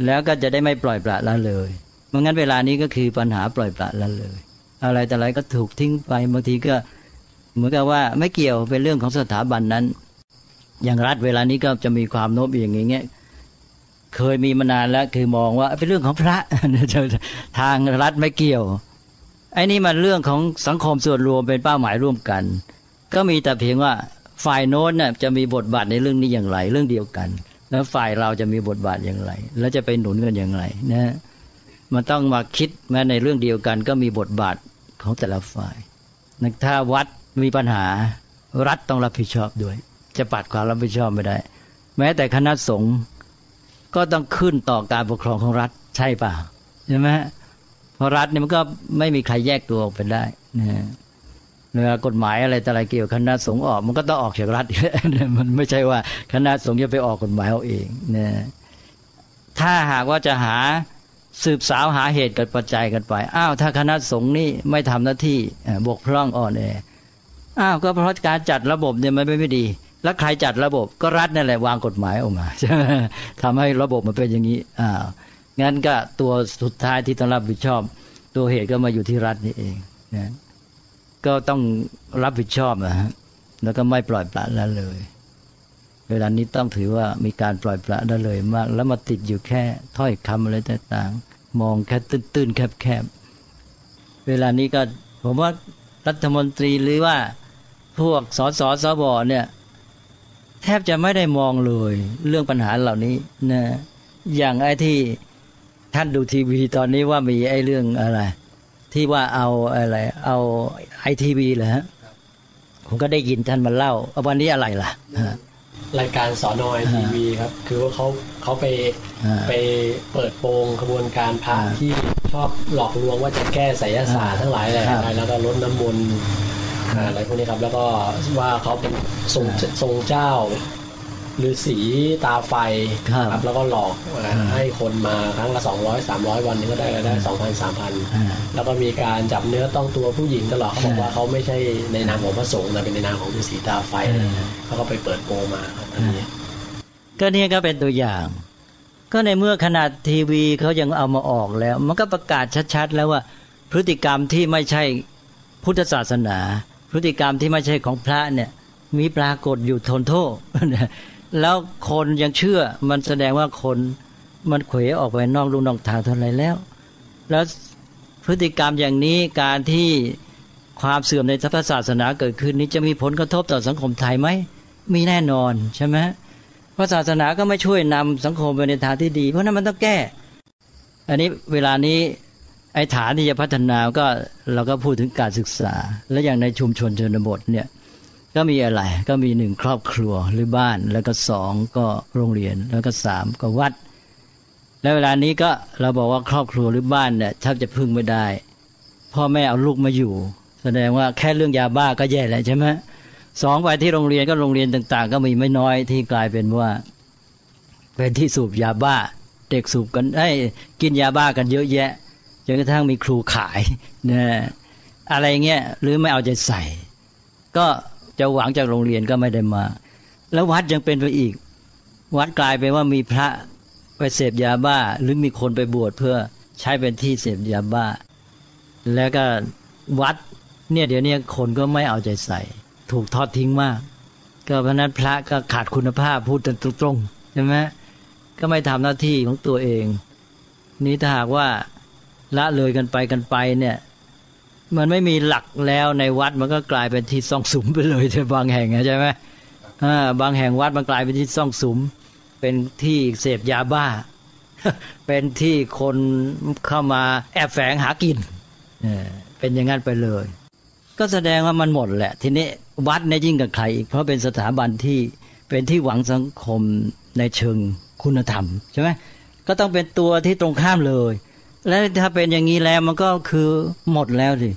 แล้วก็จะได้ไม่ปล่อยปละละเลยเพราะงั้นเวลานี้ก็คือปัญหาปล่อยปละละเลย อะไรแต่อะไรก็ถูกทิ้งไปบางทีก็เหมือนกับว่าไม่เกี่ยวเป็นเรื่องของสถาบันนั้น อย่างรัฐเวลานี้ก็จะมีความโน้มอย่างเงี้ย เคยมีมานานแล้ว คือมองว่าเป็นเรื่องของพระทางรัฐไม่เกี่ยวไอ้นี่มันเรื่องของสังคมส่วนรวมเป็นเป้าหมายร่วมกัน ก็มีแต่เพียงว่าฝ่ายโน้นน่ะจะมีบทบาทในเรื่องนี้อย่างไร เรื่องเดียวกัน แล้วฝ่ายเราจะมีบทบาทอย่างไร แล้วจะไปหนุนกันอย่างไรนะมันต้องมาคิดแม้ในเรื่องเดียวกัน ก็มีบทบาทของแต่ละฝ่ายถ้าวัดมีปัญหารัฐต้องรับผิดชอบด้วย จะปัดความรับผิดชอบไม่ได้ แม้แต่คณะสงฆ์ ก็ต้องขึ้นต่อการปกครองของรัฐใช่ป่ะใช่ไหมเพราะรัฐเนี่ยมันก็ไม่มีใครแยกตัวออกไปได้นะเวลากฎหมายอะไรแต่อะไรเกี่ยวคณะสงฆ์ออก มันก็ต้องออกจากรัฐมันไม่ใช่ว่าคณะสงฆ์จะไปออกกฎหมายเอาเองนะถ้าหากว่าจะหาสืบสาวหาเหตุกับปัจจัยกันไป อ้าว ถ้าคณะสงฆ์นี่ไม่ทำหน้าที่บกพร่องอ่อนแอ อ้าว ก็เพราะการจัดระบบเนี่ยมันไม่ดี แล้วใครจัดระบบก็รัฐนั่นแหละวางกฎหมายออกมาใช่ไหมทำให้ระบบมันเป็นอย่างนี้อ้างั้นก็ตัวสุดท้ายที่ต้องรับผิดชอบ ตัวเหตุก็มาอยู่ที่รัฐนี่เองนะก็ต้องรับผิดชอบนะฮะแล้วก็ไม่ปล่อยปละละเลย เวลานี้ต้องถือว่ามีการปล่อยปละละเลยมาก แล้วมาติดอยู่แค่ถ้อยคำอะไรต่างๆ มองแค่ตื้นๆแคบๆ เวลานี้ก็ผมว่ารัฐมนตรีหรือว่าพวกสสสบเนี่ย แทบจะไม่ได้มองเลย เรื่องปัญหาเหล่านี้นะอย่างไอ้ที่ท่านดูทีวีตอนนี้ว่ามีไอ้เรื่องอะไร ที่ว่าเอาอะไร เอาไอทีวีเหรอฮะผมก็ได้ยินท่านมาเล่าวันนี้อะไรล่ะรายการสอนอไอทีวีครับ คือว่าเขาเขาไปไปเปิดโปงขบวนการพระที่ชอบหลอกลวงว่าจะแก้ไสยศาสตร์ทั้งหลายแหละแล้วก็ลดน้ำมนต์ อะไรพวกนี้ครับ แล้วก็ว่าเขาเป็นทรงทรงเจ้าหรือสีตาไฟครับ แล้วก็หลอกให้คนมาครั้งละสองร้อยสามร้อยวันนี้ก็ได้ได้สองพันสามพันแล้วก็มีการจับเนื้อต้องตัวผู้หญิงตลอดเขาบอกว่าเขาไม่ใช่ในนามของพระสงฆ์แต่เป็นในนามของฤาษีตาไฟเขาก็ไปเปิดโปมาครับอันนี้ก็นี่ก็เป็นตัวอย่าง ก็ในเมื่อขนาดทีวีเขายังเอามาออกแล้ว มันก็ประกาศชัดๆ แล้วว่าพฤติกรรมที่ไม่ใช่พุทธศาสนา พฤติกรรมที่ไม่ใช่ของพระเนี่ย มีปรากฏอยู่ทนโทษแล้วคนยังเชื่อมันแสดงว่าคนมันเขวออกไปนอกลูนอกทางเท่าไรแล้ว แล้วพฤติกรรมอย่างนี้การที่ความเสื่อมในทัพศาสนาเกิดขึ้นนี้จะมีผลกระทบต่อสังคมไทยไหมมีแน่นอนใช่ไหมเพราะศาสนาก็ไม่ช่วยนำสังคมไปในทางที่ดี เพราะนั้นมันต้องแก้ อันนี้เวลานี้ ไอ้ฐานที่จะพัฒนาก็เราก็พูดถึงการศึกษา และอย่างในชุมชนชนบทเนี่ยก็มีอะไรก็มีหนึ่งครอบครัวหรือบ้าน แล้วก็สองก็โรงเรียนแล้วก็สามก็วัด แล้วเวลานี้ก็เราบอกว่าครอบครัวหรือบ้านเนี่ยแทบจะพึ่งไม่ได้ พ่อแม่เอาลูกมาอยู่ แสดงว่าแค่เรื่องยาบ้าก็แย่แล้วใช่ไหมสองไปที่โรงเรียนก็โรงเรียนต่าง ๆ ก็มีไม่น้อยที่กลายเป็นว่า เป็นที่สูบยาบ้า เด็กสูบกันไอ้กินยาบ้ากันเยอะแยะ จนกระทั่งมีครูขายเนี่ยอะไรเงี้ยหรือไม่เอาใจใส่ ก็จะหวังจากโรงเรียนก็ไม่ได้มา แล้ววัดยังเป็นไปอีก วัดกลายเป็นว่ามีพระไปเสพยาบ้า หรือมีคนไปบวชเพื่อใช้เป็นที่เสพยาบ้า แล้วก็วัดเนี่ยเดี๋ยวนี้คนก็ไม่เอาใจใส่ ถูกทอดทิ้งมาก ก็เพราะนั้นพระก็ขาดคุณภาพพูดตรงๆใช่ไหมก็ไม่ทำหน้าที่ของตัวเอง นี้ถ้าหากว่า ละเลยกันไปกันไปเนี่ย มันไม่มีหลักแล้วในวัดมันก็กลายเป็นที่ซ่องสุมไปเลยแต่บางแห่งใช่ไหมอ่าบางแห่งวัดมันกลายเป็นที่ซ่องสุม เป็นที่เสพยาบ้า เป็นที่คนเข้ามาแอบแฝงหากินเป็นอย่างนั้นไปเลย ก็แสดงว่ามันหมดแหละ ทีนี้วัดในยิ่งกับใครอีกเพราะเป็นสถาบันที่เป็นที่หวังสังคมในเชิงคุณธรรมใช่ไหมก็ต้องเป็นตัวที่ตรงข้ามเลย แล้วถ้าเป็นอย่างนี้แล้วมันก็คือหมดแล้วสิ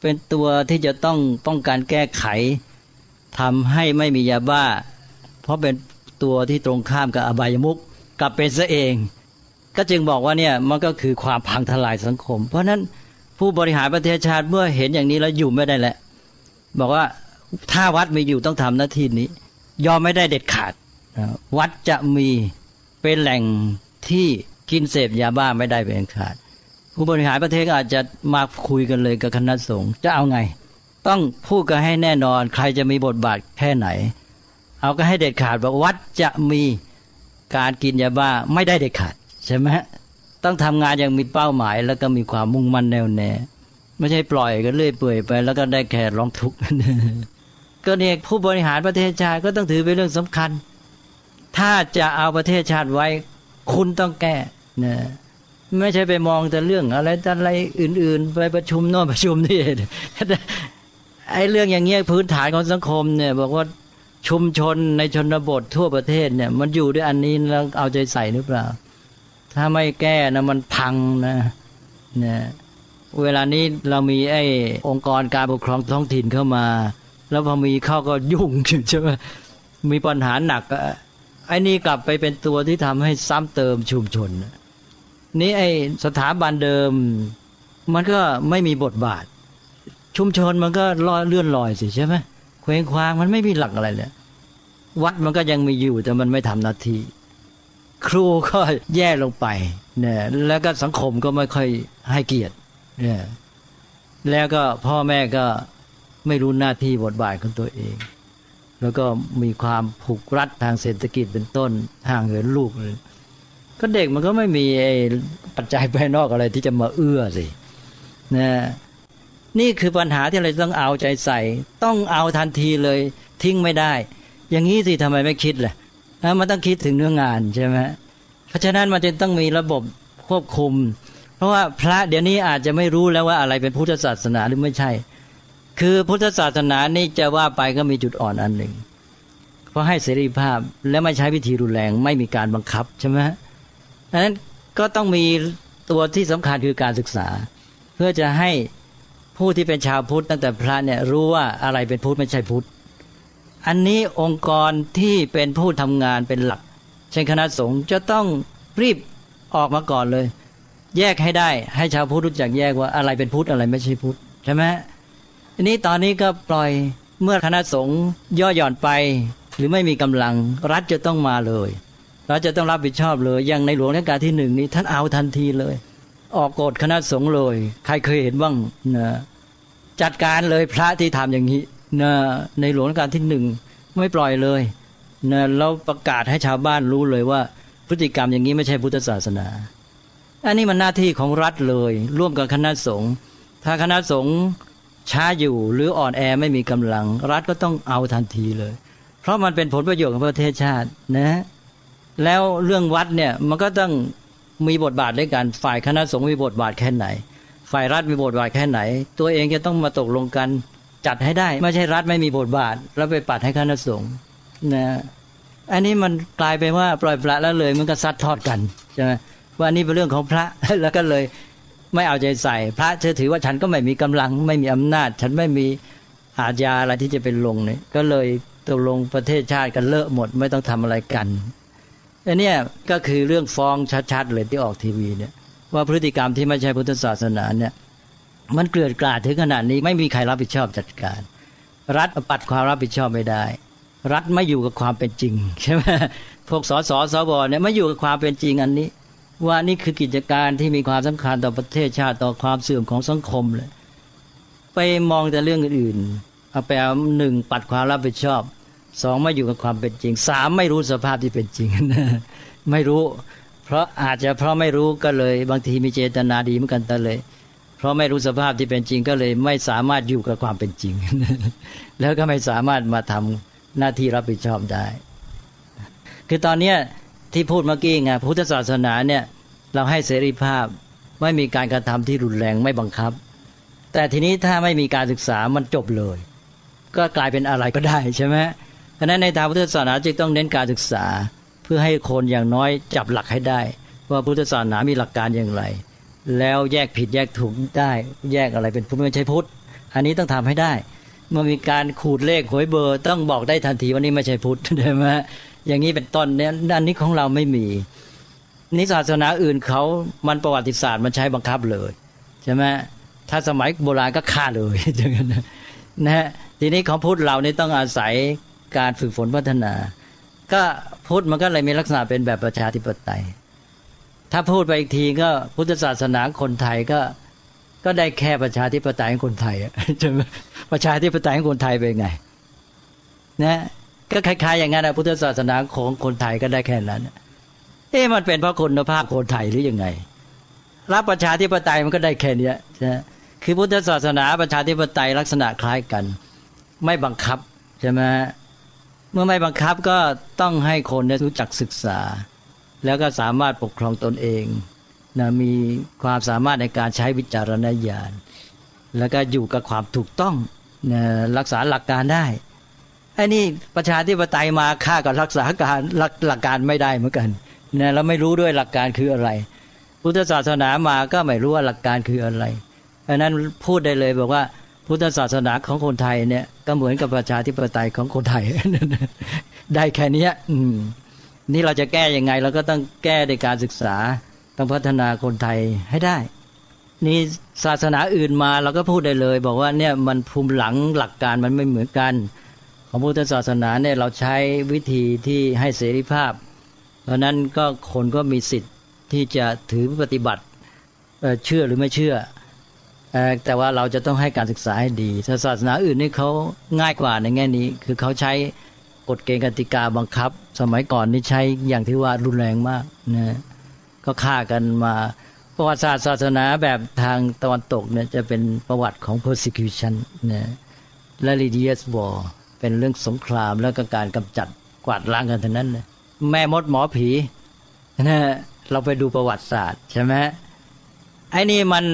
เป็นตัวที่จะต้องป้องการแก้ไขทำให้ไม่มียาบ้า เพราะเป็นตัวที่ตรงข้ามกับอบายมุกกลับเป็นซะเอง ก็จึงบอกว่าเนี่ยมันก็คือความพังทลายสังคม เพราะนั้นผู้บริหารประเทศชาติเมื่อเห็นอย่างนี้แล้วอยู่ไม่ได้แหละบอกว่าถ้าวัดมีอยู่ต้องทำหน้าที่นี้ ยอมไม่ได้เด็ดขาดวัดจะมีเป็นแหล่งที่กินเสพยาบ้าไม่ได้เป็นขาด ผู้บริหารประเทศอาจจะมาคุยกันเลยกับคณะสงฆ์จะเอาไง ต้องพูดกันให้แน่นอน ใครจะมีบทบาทแค่ไหน เอาก็ให้เด็ดขาดบอกวัดจะมีการกินยาบ้าไม่ได้เด็ดขาดใช่ไหมต้องทำงานอย่างมีเป้าหมาย แล้วก็มีความมุ่งมั่นแน่วแน่ไม่ใช่ปล่อยกันเรื่อยเปื่อยไป แล้วก็ได้แค่ร้องทุกข์ก็เนี่ยผู้บริหารประเทศชาติก็ต้องถือเป็นเรื่องสำคัญ ถ้าจะเอาประเทศชาติไว้ คุณต้องแก้นะ ไม่ใช่ไปมองแต่เรื่องอะไรอะไรอื่น ๆ ไปประชุมน่นประชุมนี่ไอ้เรื่องอย่างเงี้ยพื้นฐานของสังคมเนี่ย บอกว่าชุมชนในชนบททั่วประเทศเนี่ย มันอยู่ด้วยอันนี้แล้วเอาใจใส่หรือเปล่า ถ้าไม่แก้นะมันพังนะเนี่ยเวลานี้เรามีไอ้องค์กรการปกครองท้องถิ่นเข้ามา แล้วพอมีเข้าก็ยุ่งใช่ไหมมีปัญหาหนักไอ้นี่กลับไปเป็นตัวที่ทำให้ซ้ำเติมชุมชนนี่ นี้ไอสถาบันเดิม มันก็ไม่มีบทบาท ชุมชนมันก็ลอยเลื่อนลอยสิใช่ไหมเคว้งคว้างมันไม่มีหลักอะไรเลยวัดมันก็ยังมีอยู่แต่มันไม่ทำหน้าที่ครูก็แย่ลงไปเนี่ยแล้วก็สังคมก็ไม่ค่อยให้เกียรติเนี่ยแล้วก็พ่อแม่ก็ไม่รู้หน้าที่บทบาทของตัวเอง แล้วก็มีความผูกรัดทางเศรษฐกิจเป็นต้นห่างเหินลูกเลย ก็เด็กมันก็ไม่มีปัจจัยภายนอกอะไรที่จะมาเอื้อสินะนี่คือปัญหาที่เราต้องเอาใจใส่ ต้องเอาทันทีเลย ทิ้งไม่ได้ อย่างนี้สิทำไมไม่คิดล่ะมันต้องคิดถึงเนื้องงานใช่ไหมเพราะฉะนั้นมันจะต้องมีระบบควบคุม เพราะว่าพระเดี๋ยวนี้อาจจะไม่รู้แล้วว่าอะไรเป็นพุทธศาสนาหรือไม่ใช่ คือพุทธศาสนานี่จะว่าไปก็มีจุดอ่อนอันหนึ่งเพราะให้เสรีภาพและไม่ใช้วิธีรุนแรงไม่มีการบังคับใช่ไหม ดังนั้นก็ต้องมีตัวที่สำคัญคือการศึกษา เพื่อจะให้ผู้ที่เป็นชาวพุทธตั้งแต่พระเนี่ยรู้ว่าอะไรเป็นพุทธไม่ใช่พุทธ อันนี้องค์กรที่เป็นผู้ทำงานเป็นหลัก เช่นคณะสงฆ์จะต้องรีบออกมาก่อนเลย แยกให้ได้ให้ชาวพุทธรู้จักแยกว่าอะไรเป็นพุทธอะไรไม่ใช่พุทธใช่ไหมอันนี้ตอนนี้ก็ปล่อยเมื่อคณะสงฆ์ย่อหย่อนไป หรือไม่มีกำลังรัฐจะต้องมาเลย เราจะต้องรับผิดชอบเลยอย่างในหลวงรัชกาลที่หนึ่งนี้ท่านเอาทันทีเลย ออกกฎคณะสงฆ์เลย ใครเคยเห็นบ้างนะจัดการเลยพระที่ทำอย่างนี้นะในหลวงรัชกาลที่หนึ่งไม่ปล่อยเลยนะเราประกาศให้ชาวบ้านรู้เลยว่า พฤติกรรมอย่างนี้ไม่ใช่พุทธศาสนา อันนี้มันหน้าที่ของรัฐเลย ร่วมกับคณะสงฆ์ถ้าคณะสงฆ์ช้าอยู่หรืออ่อนแอไม่มีกำลัง รัฐก็ต้องเอาทันทีเลย เพราะมันเป็นผลประโยชน์ของประเทศชาตินะ แล้วเรื่องวัดเนี่ยมันก็ต้องมีบทบาทด้วยกัน ฝ่ายคณะสงฆ์มีบทบาทแค่ไหน ฝ่ายรัฐมีบทบาทแค่ไหน ตัวเองจะต้องมาตกลงกันจัดให้ได้ ไม่ใช่รัฐไม่มีบทบาท แล้วไปปัดให้คณะสงฆ์นะอันนี้มันกลายเป็นว่าปล่อยปละแล้วเลยมันก็ซัดทอดกันใช่ไหมว่านี่เป็นเรื่องของพระแล้วก็เลยไม่เอาใจใส่ พระเชื่อถือว่าฉันก็ไม่มีกำลัง ไม่มีอำนาจ ฉันไม่มีอาญาอะไรที่จะเป็นลงเนี่ยก็เลยตกลงประเทศชาติกันเลอะหมด ไม่ต้องทำอะไรกัน อันนี้ก็คือเรื่องฟ้องชัดๆเลยที่ออกทีวีเนี่ย ว่าพฤติกรรมที่ไม่ใช่พุทธศาสนาเนี่ย มันเกลื่อนกลาดถึงขนาดนี้ไม่มีใครรับผิดชอบจัดการ รัฐปัดความรับผิดชอบไม่ได้ รัฐไม่อยู่กับความเป็นจริงใช่ไหมพวกสสสวเนี่ยไม่อยู่กับความเป็นจริงอันนี้ ว่านี่คือกิจการที่มีความสำคัญต่อประเทศชาติต่อความเสื่อมของสังคมเลย ไปมองแต่เรื่องอื่นเอาไปเอาหนึ่งปัดความรับผิดชอบ สองไม่อยู่กับความเป็นจริงสามไม่รู้สภาพที่เป็นจริงไม่รู้ เพราะอาจจะเพราะไม่รู้ก็เลย บางทีมีเจตนาดีเหมือนกันแต่เลย เพราะไม่รู้สภาพที่เป็นจริงก็เลยไม่สามารถอยู่กับความเป็นจริง แล้วก็ไม่สามารถมาทำหน้าที่รับผิดชอบได้ คือตอนเนี้ยที่พูดเมื่อกี้ไงพุทธศาสนาเนี่ย เราให้เสรีภาพไม่มีการกระทำที่รุนแรงไม่บังคับ แต่ทีนี้ถ้าไม่มีการศึกษามันจบเลย ก็กลายเป็นอะไรก็ได้ใช่ไหม ฉะนั้นในทางพุทธศาสนาจึงต้องเน้นการศึกษา เพื่อให้คนอย่างน้อยจับหลักให้ได้ ว่าพุทธศาสนามีหลักการอย่างไร แล้วแยกผิดแยกถูกได้ แยกอะไรเป็นพุทธไม่ใช่พุทธอันนี้ต้องทำให้ได้เมื่อมีการขูดเลขหวยเบอร์ ต้องบอกได้ทันทีว่านี่ไม่ใช่พุทธใช่ไหมอย่างนี้เป็นต้นเนี่ยด้านนี้ของเราไม่มีนิศาสนาอื่นเขามันประวัติศาสตร์มันใช้บังคับเลยใช่ไหมถ้าสมัยโบราณก็ฆ่าเลยอย่างนั้นนะฮะทีนี้ของพุทธเรานี่ต้องอาศัย การฝึกฝนพัฒนา ก็พุทธมันก็เลยมีลักษณะเป็นแบบประชาธิปไตย ถ้าพูดไปอีกทีก็พุทธศาสนาคนไทยก็ก็ได้แค่ประชาธิปไตยของคนไทยจะประชาธิปไตยของคนไทยเป็นไง นะก็คล้ายๆอย่างนั้นนะพุทธศาสนาของคนไทยก็ได้แค่นั้นเอ๊ะมันเป็นเพราะคุณภาพคนไทยหรือยังไง รับประชาธิปไตยมันก็ได้แค่นี้นะคือพุทธศาสนาประชาธิปไตยลักษณะคล้ายกัน ไม่บังคับใช่ไหม เมื่อไม่บังคับก็ต้องให้คนได้รู้จักศึกษา แล้วก็สามารถปกครองตนเองนะมีความสามารถในการใช้วิจารณญาณ แล้วก็อยู่กับความถูกต้องนะรักษาหลักการได้ไอ้นี่ประชาธิปไตยมาฆ่ากับรักษาการหลักการไม่ได้เหมือนกันนะเราไม่รู้ด้วยหลักการคืออะไร พุทธศาสนามาก็ไม่รู้ว่าหลักการคืออะไรเพราะนั้นพูดได้เลยบอกว่า พุทธศาสนาของคนไทยเนี่ยก็เหมือนกับประชาธิปไตยของคนไทย ได้แค่นี้อืม นี่เราจะแก้ยังไงเราก็ต้องแก้ในการศึกษาต้องพัฒนาคนไทยให้ได้ นี่ศาสนาอื่นมาเราก็พูดได้เลย บอกว่าเนี่ยมันภูมิหลังหลักการมันไม่เหมือนกัน ของพุทธศาสนาเนี่ยเราใช้วิธีที่ให้เสรีภาพ เพราะนั้นก็คนก็มีสิทธิ์ที่จะถือปฏิบัติเชื่อหรือไม่เชื่อ แต่ว่าเราจะต้องให้การศึกษาให้ดีศาสนาอื่นนี่เขาง่ายกว่าในแง่นี้ คือเขาใช้กฎเกณฑ์กติกาบังคับ สมัยก่อนนี่ใช้อย่างที่ว่ารุนแรงมากนะก็ฆ่ากันมาประวัติศาสตร์ศาสนาแบบทางตะวันตกเนี่ยจะเป็นประวัติของ persecution นะและ religious war เป็นเรื่องสงครามแล้วก็การกำจัดกวาดล้างกันทั้งนั้นนะแม่มดหมอผีนะเราไปดูประวัติศาสตร์ใช่ไหมไอ้นี่มัน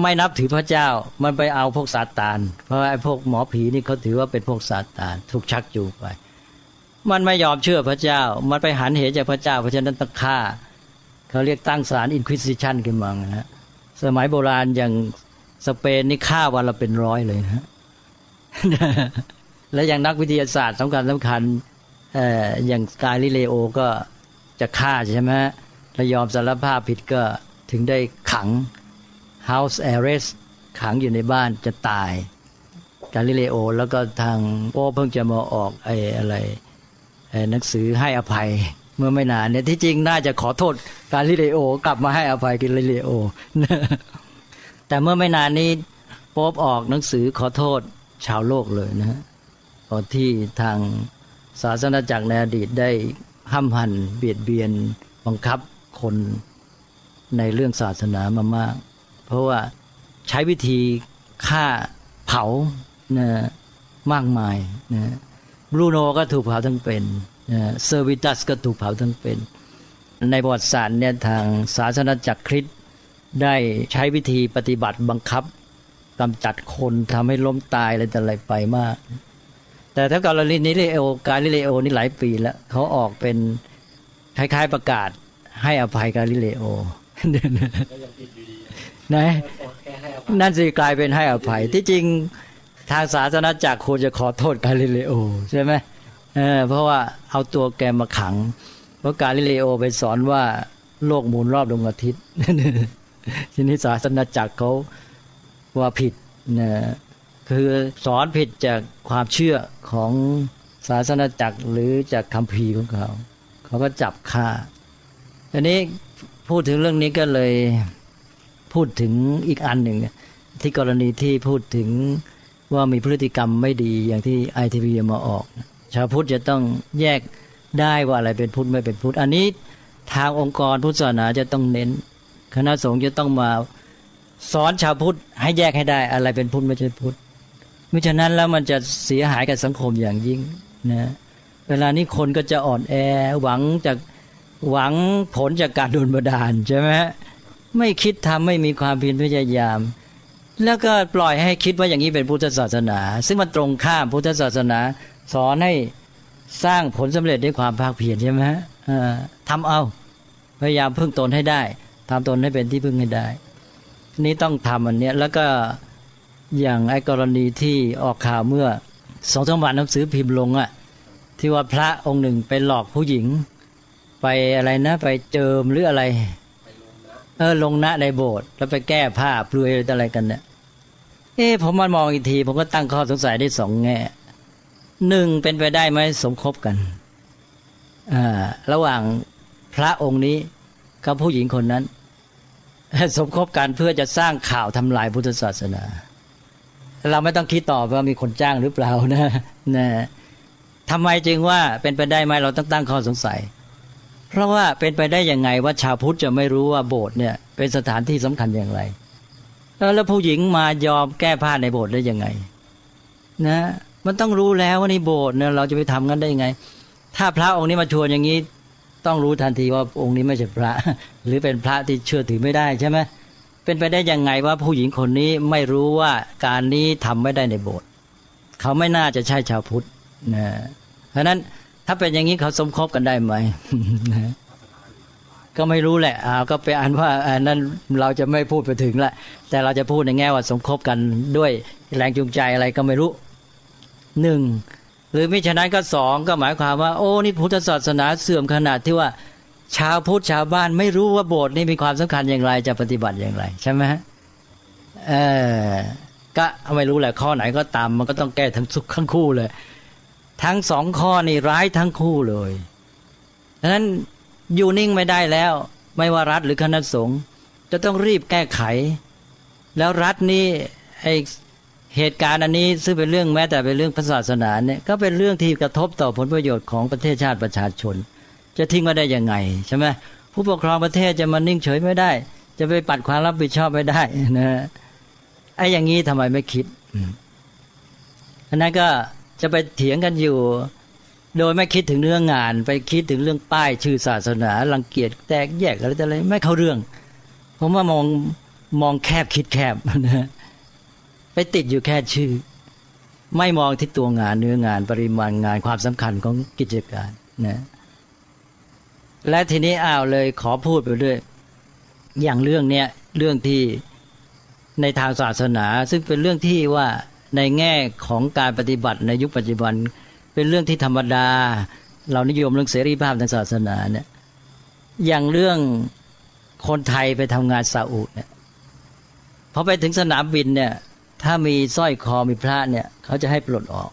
ไม่นับถือพระเจ้า มันไปเอาพวกซาตาน เพราะไอ้พวกหมอผีนี่เขาถือว่าเป็นพวกซาตาน ถูกชักจูงไป มันไม่ยอมเชื่อพระเจ้า มันไปหันเหจากพระเจ้า เพราะฉะนั้นต้องฆ่า เขาเรียกตั้งศาลอินควิซิชันขึ้นมานะฮะ สมัยโบราณอย่างสเปนนี่ฆ่าวันละเป็นร้อยเลยนะ และอย่างนักวิทยาศาสตร์สำคัญสำคัญเอ่ออย่างกาลิเลโอก็จะฆ่าใช่ไหมแล้วยอมสารภาพผิดก็ถึงได้ขัง House Arrest ขังอยู่ในบ้านจะตายกาลิเลโอ แล้วก็ทางโป้เพิ่งจะมาออกไอ้อะไรไอ้หนังสือให้อภัยเมื่อไม่นานเนี่ยที่จริงน่าจะขอโทษกาลิเลโอ กลับมาให้อภัยกาลิเลโอ แต่เมื่อไม่นานนี้โป๊บออกหนังสือขอโทษชาวโลกเลยนะตอนที่ทางศาสนาจักรในอดีตได้ห้ามหันเบียดเบียนบังคับคนในเรื่องศาสนามามาก เพราะว่าใช้วิธีฆ่าเผานะมากมายนะบรูโนก็ถูกเผาทั้งเป็นนะเซอร์วิตัสก็ถูกเผาทั้งเป็น ในประวัติศาสตร์เนี่ยทางศาสนาจักรคริสต์ได้ใช้วิธีปฏิบัติบังคับกำจัดคนทำให้ล้มตายอะไรแต่อะไรไปมาก แต่ถ้ากรณีนี้เลโอกาลิเลโอนี่หลายปีแล้วเขาออกเป็นคล้ายๆประกาศให้อภัยกาลิเลโอ นะนั่นสิกลายเป็นให้อภัย ที่จริงทางศาสนาจักรควรจะขอโทษกาลิเลโอใช่ไหมเออเพราะว่าเอาตัวแกมาขัง เพราะกาลิเลโอไปสอนว่าโลกหมุนรอบดวงอาทิตย์ทีนี้ศาสนาจักรเขาว่าผิดนะคือสอนผิดจากความเชื่อของศาสนาจักรหรือจากคำพีของเขา เขาก็จับฆ่าทีนี้พูดถึงเรื่องนี้ก็เลย พูดถึงอีกอันหนึ่งที่กรณีที่พูดถึงว่ามีพฤติกรรมไม่ดีอย่างที่ไอทีวีมาออก ชาวพุทธจะต้องแยกได้ว่าอะไรเป็นพุทธไม่เป็นพุทธ อันนี้ทางองค์กรพุทธศาสนาจะต้องเน้น คณะสงฆ์จะต้องมาสอนชาวพุทธให้แยกให้ได้อะไรเป็นพุทธไม่ใช่พุทธมิฉะนั้นแล้วมันจะเสียหายกับสังคมอย่างยิ่งนะเวลานี้คนก็จะอ่อนแอหวังจากหวังผลจากการโดนบดาลใช่ไหม ไม่คิดทำไม่มีความเพียรพยายาม แล้วก็ปล่อยให้คิดว่าอย่างนี้เป็นพุทธศาสนา ซึ่งมันตรงข้ามพุทธศาสนา สอนให้สร้างผลสำเร็จด้วยความภาคเพียรใช่ไหมฮะทำเอาพยายามพึ่งตนให้ได้ทำตนให้เป็นที่พึ่งให้ได้ นี้ต้องทำอันเนี้ยแล้วก็อย่างไอ้กรณีที่ออกข่าวเมื่อสองสามวันหนังสือพิมพ์ลงอะที่ว่าพระองค์หนึ่งไปหลอกผู้หญิง ไปอะไรนะ ไปเจิมหรืออะไร เออลงณในโบสถ์แล้วไปแก้ผ้าเปลือยอะไรกันเนี่ยเอ๊ผมมามองอีกที ผมก็ตั้งข้อสงสัยได้สองแง่หนึ่งเป็นไปได้ไหมสมคบกันอ่าระหว่างพระองค์นี้กับผู้หญิงคนนั้น สมคบกันเพื่อจะสร้างข่าวทำลายพุทธศาสนา เราไม่ต้องคิดต่อว่ามีคนจ้างหรือเปล่านะนะทำไมจึงว่าเป็นไปได้ไหมเราต้องตั้งข้อสงสัย ราะว่าเป็นไปได้ยังไงว่าชาวพุทธจะไม่รู้ว่าโบสถ์เนี่ย เป็นสถานที่สำคัญอย่างไรแล้วผู้หญิงมายอมแก้ผ้าในโบสถ์ได้ยังไง นะ มันต้องรู้แล้วว่าในโบสถ์เนี่ยเราจะไปทำกันได้ยังไง ถ้าพระองค์นี้มาชวนอย่างนี้ ต้องรู้ทันทีว่าองค์นี้ไม่ใช่พระ หรือเป็นพระที่เชื่อถือไม่ได้ใช่ไหมเป็นไปได้ยังไงว่าผู้หญิงคนนี้ไม่รู้ว่าการนี้ทำไม่ได้ในโบสถ์เขาไม่น่าจะใช่ชาวพุทธนะเพราะนั้น ถ้าเป็นอย่างนี้เขาสมคบกันได้ไหมก็ไม่รู้แหละอ่าก็ไปอ่านว่าอันนั้นเราจะไม่พูดไปถึงละ แต่เราจะพูดในแง่ว่าสมคบกันด้วยแรงจูงใจอะไรก็ไม่รู้หนึ่งหรือมิฉะนั้นก็สองก็หมายความว่า โอ้นี่พุทธศาสนาเสื่อมขนาดที่ว่าชาวพุทธชาวบ้านไม่รู้ว่าโบสถ์นี่มีความสำคัญอย่างไรจะปฏิบัติอย่างไร ใช่ไหมเออก็ไม่รู้แหละข้อไหนก็ตามมันก็ต้องแก้ทั้งสุขทั้งคู่เลย ทั้งสองข้อนี่ร้ายทั้งคู่เลยดังนั้นอยู่นิ่งไม่ได้แล้ว ไม่ว่ารัฐหรือคณะสงฆ์จะต้องรีบแก้ไข แล้วรัฐนี่ไอเหตุการณ์อันนี้ซึ่งเป็นเรื่องแม้แต่เป็นเรื่องศาสนาเนี่ยก็เป็นเรื่องที่กระทบต่อผลประโยชน์ของประเทศชาติประชาชน จะทิ้งมาได้ยังไงใช่ไหมผู้ปกครองประเทศจะมานิ่งเฉยไม่ได้ จะไปปัดความรับผิดชอบไม่ได้นะไอ้อย่างนี้ทำไมไม่คิดอันนั้นก็ จะไปเถียงกันอยู่ โดยไม่คิดถึงเรื่องงาน ไปคิดถึงเรื่องป้ายชื่อศาสนารังเกียจแตกแยกอะไรต่อะไรไม่เข้าเรื่อง ผมว่ามองมองแคบคิดแคบนะไปติดอยู่แค่ชื่อ ไม่มองที่ตัวงานเนื้องานปริมาณงานความสำคัญของกิจการนะและทีนี้อ้าวเลยขอพูดไปด้วย อย่างเรื่องเนี้ยเรื่องที่ในทางศาสนา ซึ่งเป็นเรื่องที่ว่า ในแง่ของการปฏิบัติในยุคปัจจุบัน เป็นเรื่องที่ธรรมดา เรานิยมเรื่องเสรีภาพทางศาสนาเนี่ยอย่างเรื่องคนไทยไปทำงานซาอุเนี่ยพอไปถึงสนามบินเนี่ย ถ้ามีสร้อยคอมีพระเนี่ย เขาจะให้ปลดออก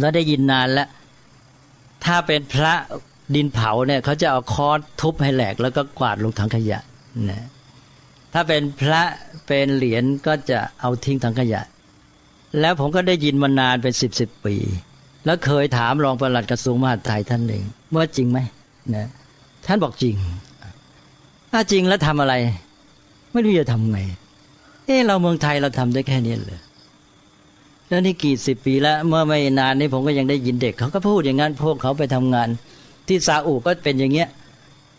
แล้วได้ยินนานแล้ว ถ้าเป็นพระดินเผาเนี่ย เขาจะเอาคอร์ทุบให้แหลก แล้วก็กวาดลงถังขยะนะถ้าเป็นพระเป็นเหรียญก็จะเอาทิ้งถังขยะ แล้วผมก็ได้ยินมานานเป็นสิบสิบปี แล้วเคยถามรองประหลัดกระทรวงมหาดไทยท่านหนึ่งว่าจริงไหมนะท่านบอกจริง ถ้าจริงแล้วทำอะไร ไม่รู้จะทำไง เออเราเมืองไทยเราทำได้แค่นี้เลยแล้วนี่กี่สิบปีแล้วเมื่อไม่นานนี้ผมก็ยังได้ยินเด็กเขาก็พูดอย่างนั้นพวกเขาไปทำงาน ที่ซาอุก็เป็นอย่างเงี้ย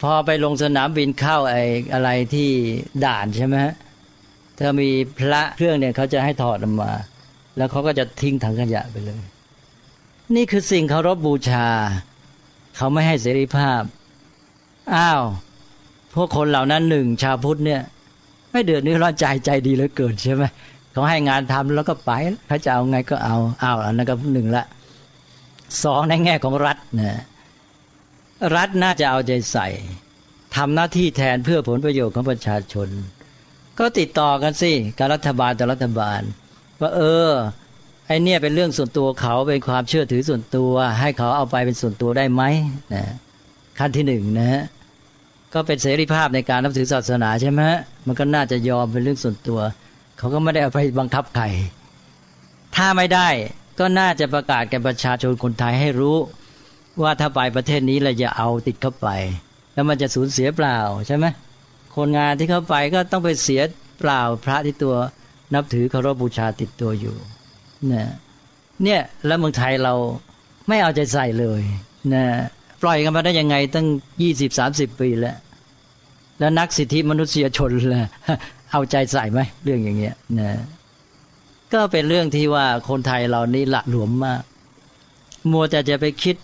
พอไปลงสนามบินเข้าไอ้อะไรที่ด่านใช่ไหมฮะถ้ามีพระเครื่องเนี่ยเขาจะให้ถอดออกมา แล้วเขาก็จะทิ้งถังขยะไปเลย นี่คือสิ่งเคารพบบูชา เขาไม่ให้เสรีภาพ อ้าว พวกคนเหล่านั้นหนึ่งชาวพุทธเนี่ย ไม่เดือดนื้ร้อนใจใจดีเหลือเกินใช่ไหมเขาให้งานทำแล้วก็ไปเขาจะเอาไงก็เอาอ้าวอันนั้นก็หนึ่งละสองในแง่ของรัฐนะรัฐน่าจะเอาใจใส่ทำหน้าที่แทนเพื่อผลประโยชน์ของประชาชน ก็ติดต่อกันสิการรัฐบาลต่อรัฐบาล ว่าเออไอเนี่ยเป็นเรื่องส่วนตัวเขาเป็นความเชื่อถือส่วนตัว ให้เขาเอาไปเป็นส่วนตัวได้ไหมนะขั้นที่หนึ่งนะฮะก็เป็นเสรีภาพในการนับถือศาสนาใช่ไหมมันก็น่าจะยอมเป็นเรื่องส่วนตัว เขาก็ไม่ได้เอาไปบังคับใครถ้าไม่ได้ก็น่าจะประกาศแก่ประชาชนคนไทยให้รู้ ว่าถ้าไปประเทศนี้เราจะเอาติดเข้าไป แล้วมันจะสูญเสียเปล่าใช่ไหมคนงานที่เข้าไปก็ต้องไปเสียเปล่าพระที่ตัว นับถือเคารพบูชาติดตัวอยู่เนี่ยเนี่ยแล้วเมืองไทยเราไม่เอาใจใส่เลยนะปล่อยกันมาได้ยังไงตั้งยี่สิบสามสิบปีแล้ว แล้วนักสิทธิมนุษยชนล่ะเอาใจใส่ไหมเรื่องอย่างเงี้ยนะก็เป็นเรื่องที่ว่าคนไทยเรานี่หละหลวมมาก มัวแต่จะไปคิด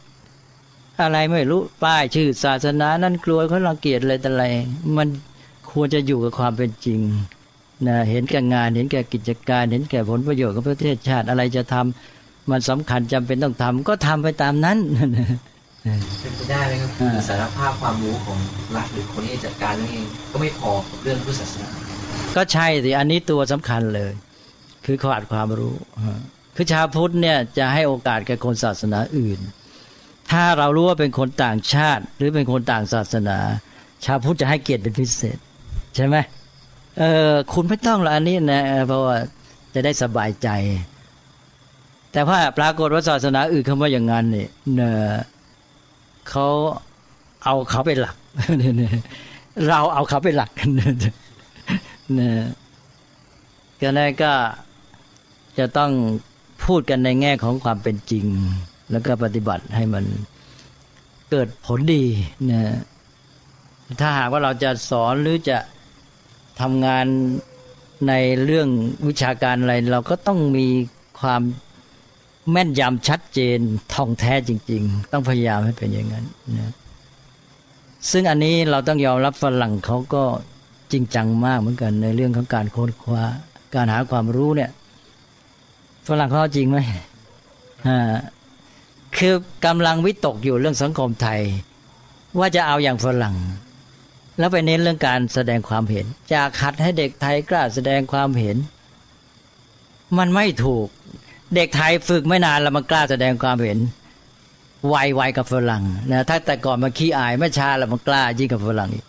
อะไรไม่รู้ป้ายชื่อศาสนานั้นกลัวเขารังเกียจอะไรแต่อะไร มันควรจะอยู่กับความเป็นจริง นะเห็นแก่งาน เห็นแก่กิจการ เห็นแก่ผลประโยชน์ของประเทศชาติอะไรจะทำมันสำคัญจำเป็นต้องทำก็ทำไปตามนั้นเป็นไปได้ไหมครับสารภาพความรู้ของรัฐหรือคนที่จัดการนั่นเองก็ไม่พอกับเรื่องพุทธศาสนาก็ใช่สิอันนี้ตัวสำคัญเลย คือขาดความรู้คือชาวพุทธเนี่ยจะให้โอกาสแก่คนศาสนาอื่น ถ้าเรารู้ว่าเป็นคนต่างชาติ หรือเป็นคนต่างศาสนา ชาวพุทธจะให้เกียรติเป็นพิเศษ ใช่ไหม เออคุณไม่ต้องหรอกอันนี้นะเพราะว่าจะได้สบายใจ แต่ว่าปรากฏว่าศาสนาอื่นเขาว่าอย่างนั้นเนี่ยเขาเอาเขาเป็นหลักเราเอาเขาเป็นหลักเนี่ยก็นั้นก็จะต้องพูดกันในแง่ของความเป็นจริง แล้วก็ปฏิบัติให้มันเกิดผลดีนะถ้าหากว่าเราจะสอนหรือจะ ทำงานในเรื่องวิชาการอะไร เราก็ต้องมีความแม่นยำชัดเจนท่องแท้จริง ๆ ต้องพยายามให้เป็นอย่างนั้นนะซึ่งอันนี้เราต้องยอมรับฝรั่งเขาก็จริงจังมากเหมือนกัน ในเรื่องของการค้นคว้าการหาความรู้เนี่ยฝรั่งเขาจริงไหมอ่าคือกำลังวิตกอยู่เรื่องสังคมไทย ว่าจะเอาอย่างฝรั่ง แล้วไปเน้นเรื่องการแสดงความเห็น จากขัดให้เด็กไทยกล้าแสดงความเห็น มันไม่ถูก เด็กไทยฝึกไม่นานแล้วมันกล้าแสดงความเห็นไวๆกับฝรั่งนะถ้าแต่ก่อนมาขี้อายไม่ชาแล้วมันกล้ายิ่งกับฝรั่งอีก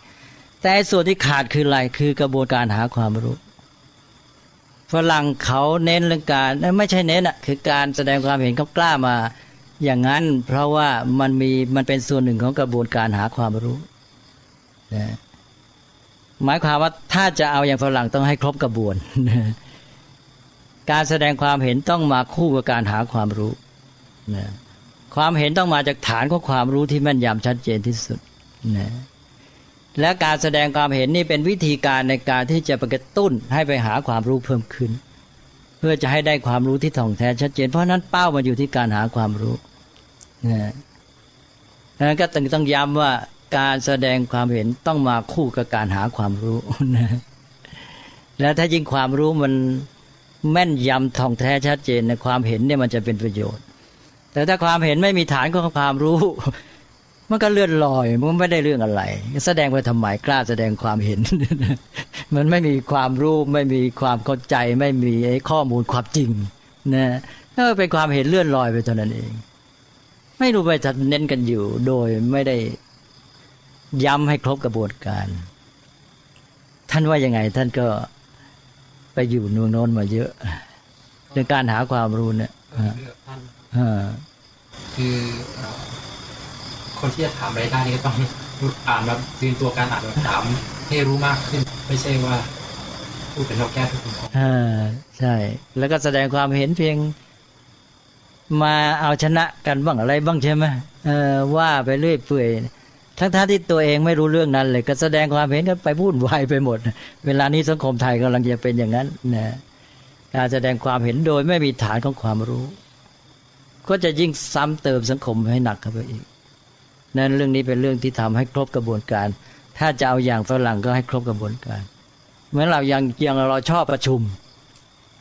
แต่ส่วนที่ขาดคืออะไรคือกระบวนการหาความรู้ฝรั่งเขาเน้นเรื่องการไม่ใช่เน้นอะคือการแสดงความเห็นเขากล้ามา อย่างนั้นเพราะว่ามันมีมันเป็นส่วนหนึ่งของกระบวนการหาความรู้ นะหมายความว่าถ้าจะเอาอย่างฝรั่งต้องให้ครบกระบวน การแสดงความเห็นต้องมาคู่กับการหาความรู้นะความเห็นต้องมาจากฐานของความรู้ที่แม่นยำชัดเจนที่สุดนะและการแสดงความเห็นนี่เป็นวิธีการในการที่จะประกตุ้นให้ไปหาความรู้เพิ่มขึ้น เพื่อจะให้ได้ความรู้ที่ถ่องแท้ชัดเจน เพราะนั้นเป้ามาอยู่ที่การหาความรู้นะนั้นก็ต้องย้ำว่า การแสดงความเห็นต้องมาคู่กับการหาความรู้นะแล้วถ้ายิ่งความรู้มันแม่นยำท่องแท้ชัดเจนในความเห็นเนี่ยมันจะเป็นประโยชน์ แต่ถ้าความเห็นไม่มีฐานของความรู้ มันก็เลื่อนลอยมันไม่ได้เรื่องอะไร แสดงไปทำไมกล้าแสดงความเห็น มันไม่มีความรู้ไม่มีความเข้าใจ ไม่มีไอ้ข้อมูลความจริงนะนั่นเป็นความเห็นเลื่อนลอยไปเท่านั้นเอง ไม่รู้ไปจะเน้นกันอยู่ โดยไม่ได้ ย้ำให้ครบกระบวนการ ท่านว่ายังไง ท่านก็ไปอยู่นูนโน้นมาเยอะในการหาความรู้เนี่ยคือคนที่จะถามอะไรได้นี่ก็ต้องอ่านมาตื่นตัวการอ่านมาถามให้รู้มากขึ้น ไม่ใช่ว่าพูดเป็นนกแก้ทุกคนอ่าใช่ แล้วก็แสดงความเห็นเพียงมาเอาชนะกันบ้างอะไรบ้างใช่ไหมเออว่าไปเรื่อยเปื่อย ทั้งท่าที่ตัวเองไม่รู้เรื่องนั้นเลย ก็แสดงความเห็นกันไปพูดวายไปหมด เวลานี้สังคมไทยกำลังจะเป็นอย่างนั้นนะการแสดงความเห็นโดยไม่มีฐานของความรู้ ก็จะยิ่งซ้ำเติมสังคมให้หนักเข้าไปอีก นั้นเรื่องนี้เป็นเรื่องที่ทำให้ครบกระบวนการ ถ้าจะเอาอย่างฝรั่งก็ให้ครบกระบวนการเหมือนเรายังยังเราชอบประชุม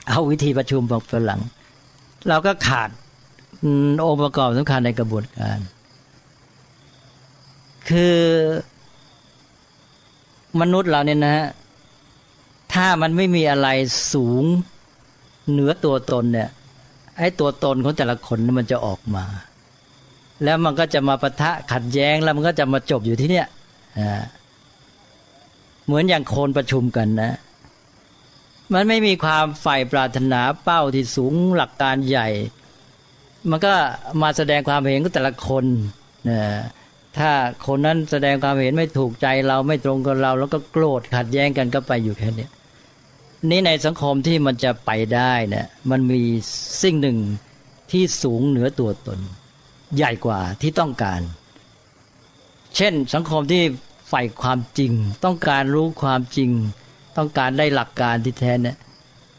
เอาวิธีประชุมของฝรั่งเราก็ขาดองค์ประกอบสำคัญในกระบวนการ คือมนุษย์เราเนี่ยนะฮะถ้ามันไม่มีอะไรสูงเหนือตัวตนเนี่ย ไอ้ตัวตนของแต่ละคนมันจะออกมา แล้วมันก็จะมาปะทะขัดแย้งแล้วมันก็จะมาจบอยู่ที่เนี่ยเหมือนอย่างโคนประชุมกันนะ มันไม่มีความฝ่ปรารถนาเป้าที่สูงหลักการใหญ่ มันก็มาแสดงความเห็นของแต่ละคนนะ ถ้าคนนั้นแสดงความเห็นไม่ถูกใจเราไม่ตรงกับเรา แล้วก็โกรธขัดแย้งกันก็ไปอยู่แค่นี้นี่ในสังคมที่มันจะไปได้เนี่ยมันมีสิ่งหนึ่งที่สูงเหนือตัวตน ใหญ่กว่าที่ต้องการ เช่นสังคมที่ใฝ่ความจริง ต้องการรู้ความจริง ต้องการได้หลักการที่แท้เนี่ย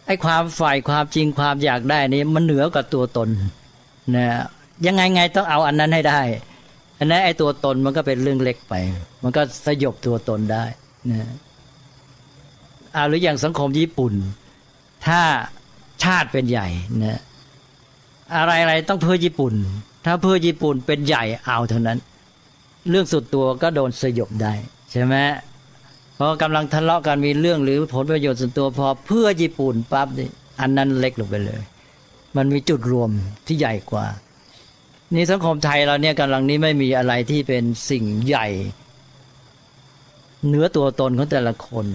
ไอ้ความใฝ่ความจริงความอยากได้นี้มันเหนือกว่าตัวตนนะยังไงไงต้องเอาอันนั้นให้ได้ อันนั้นไอ้ตัวตนมันก็เป็นเรื่องเล็กไป มันก็สยบตัวตนได้นะอาหรืออย่างสังคมญี่ปุ่น ถ้าชาติเป็นใหญ่นะอะไรอะไรต้องเพื่อญี่ปุ่น ถ้าเพื่อญี่ปุ่นเป็นใหญ่เอาเท่านั้น เรื่องสุดตัวก็โดนสยบได้ ใช่ไหมพอกำลังทะเลาะกันมีเรื่องหรือผลประโยชน์ส่วนตัวพอเพื่อญี่ปุ่นปั๊บนี่อันนั้นเล็กลงไปเลย มันมีจุดรวมที่ใหญ่กว่า นี่สังคมไทยเราเนี่ยกำลังนี้ไม่มีอะไรที่เป็นสิ่งใหญ่ เนื้อตัวตนของแต่ละคน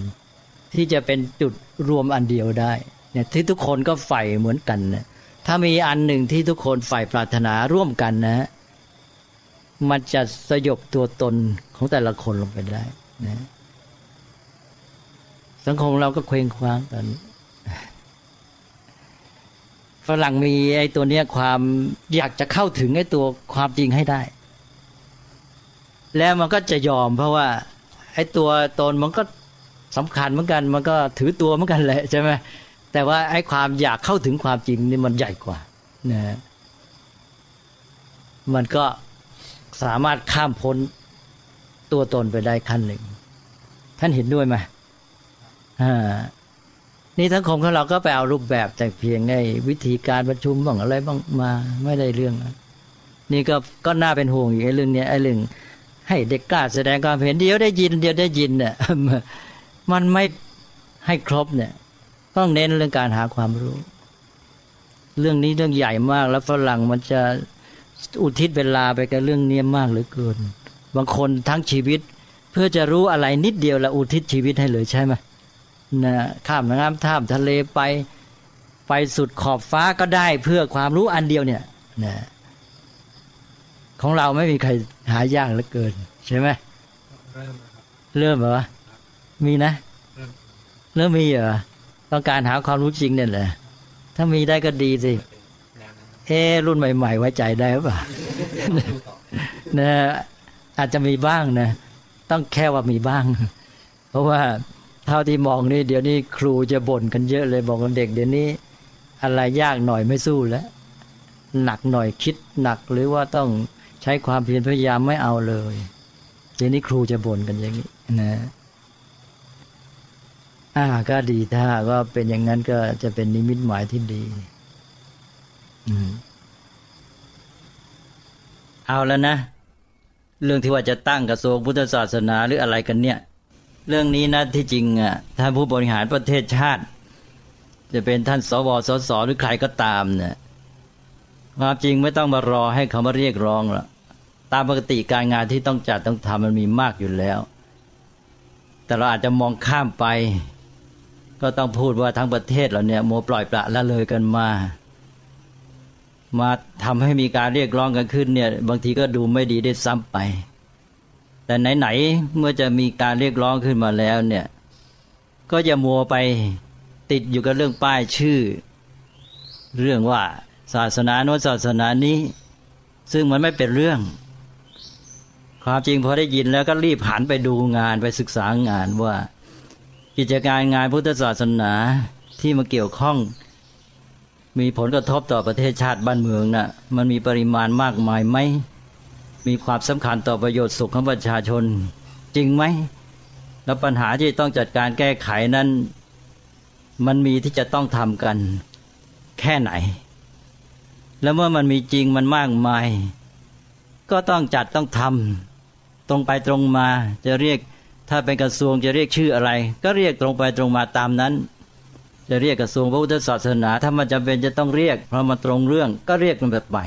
ที่จะเป็นจุดรวมอันเดียวได้เนี่ยที่ทุกคนก็ใฝ่เหมือนกันนะถ้ามีอันหนึ่งที่ทุกคนใฝ่ปรารถนาร่วมกันนะมันจะสยบตัวตนของแต่ละคนลงไปได้นะสังคมเราก็เคว้งคว้างกัน ฝรั่งมีไอ้ตัวเนี้ยความอยากจะเข้าถึงไอ้ตัวความจริงให้ได้ แล้วมันก็จะยอมเพราะว่า ไอ้ตัวตนมันก็สำคัญเหมือนกัน มันก็ถือตัวเหมือนกันแหละใช่ไหมแต่ว่าไอ้ความอยากเข้าถึงความจริงนี่มันใหญ่กว่านะมันก็สามารถข้ามพ้นตัวตนไปได้ขั้นหนึ่ง ท่านเห็นด้วยไหมอ่า นี่ทั้งคมของเราก็ไปเอารูปแบบแต่เพียงในวิธีการประชุมบ้างอะไรบ้างมาไม่ได้เรื่อง นี่ก็ก็น่าเป็นห่วงอยู่ไอ้เรื่องนี้ไอ้เรื่องให้เด็กกล้าแสดงความเห็นเดียวได้ยิน เดียวได้ยินเนี่ยมันไม่ให้ครบเนี่ย ต้องเน้นเรื่องการหาความรู้ เรื่องนี้เรื่องใหญ่มาก แล้วฝรั่งมันจะอุทิศเวลาไปกับเรื่องเนี้มากเหลือเกิน บางคนทั้งชีวิต เพื่อจะรู้อะไรนิดเดียวแล้วอุทิศชีวิตให้เลยใช่ไหม นะข้ามน้ำท่ามทะเลไปไปสุดขอบฟ้าก็ได้เพื่อความรู้อันเดียวเนี่ยนะของเราไม่มีใครหายากเหลือเกิน ใช่ไหมเริ่มเริ่มเหรอมีนะ เริ่มมีเหรอต้องการหาความรู้จริงเนี่ยแหละถ้ามีได้ก็ดีสิเอรุ่นใหม่ ๆ ไว้ใจได้หรือเปล่านะอาจจะมีบ้างนะ ต้องแค่ว่ามีบ้าง เพราะว่า เท่าที่มองนี่เดี๋ยวนี้ครูจะบ่นกันเยอะเลยบอกกันเด็กเดี๋ยวนี้ อะไรยากหน่อยไม่สู้แล้วหนักหน่อยคิดหนักหรือว่าต้องใช้ความเพียรพยายามไม่เอาเลยเดี๋ยวนี้ครูจะบ่นกันอย่างนี้นะอ่าก็ดีถ้าก็เป็นอย่างนั้นก็จะเป็นนิมิตหมายที่ดี อืมเอาแล้วนะ เรื่องที่ว่าจะตั้งกระทรวงพุทธศาสนาหรืออะไรกันเนี่ย เรื่องนี้นะที่จริงอะท่านผู้บริหารประเทศชาติ จะเป็นท่านสวสสหรือใครก็ตามเนี่ยความจริงไม่ต้องมารอให้เขามาเรียกร้องละตามปกติการงานที่ต้องจัดต้องทำมันมีมากอยู่แล้ว แต่เราอาจจะมองข้ามไป ก็ต้องพูดว่าทั้งประเทศเราเนี่ยโมปล่อยปละละเลยกันมา มาทำให้มีการเรียกร้องกันขึ้นเนี่ย บางทีก็ดูไม่ดีได้ซ้ำไป แต่ไหนๆเมื่อจะมีการเรียกร้องขึ้นมาแล้วเนี่ย ก็จะมัวไปติดอยู่กับเรื่องป้ายชื่อ เรื่องว่าศาสนาโน้นศาสนานี้ ซึ่งมันไม่เป็นเรื่อง ความจริงพอได้ยินแล้วก็รีบหันไปดูงานไปศึกษางานว่า กิจการงานพุทธศาสนาที่มาเกี่ยวข้อง มีผลกระทบต่อประเทศชาติบ้านเมืองนะ่ะ มันมีปริมาณมากมายไหม มีความสำคัญต่อประโยชน์สุขของประชาชน จริงไหม แล้วปัญหาที่ต้องจัดการแก้ไขนั้น มันมีที่จะต้องทำกัน แค่ไหน แล้วเมื่อมันมีจริงมันมากมาย ก็ต้องจัดต้องทำตรงไปตรงมาจะเรียกถ้าเป็นกระทรวงจะเรียกชื่ออะไร ก็เรียกตรงไปตรงมาตามนั้น จะเรียกกระทรวงพระพุทธศาสนา ถ้ามันจำเป็นจะต้องเรียกเพราะมันตรงเรื่องก็เรียกมันแบบไป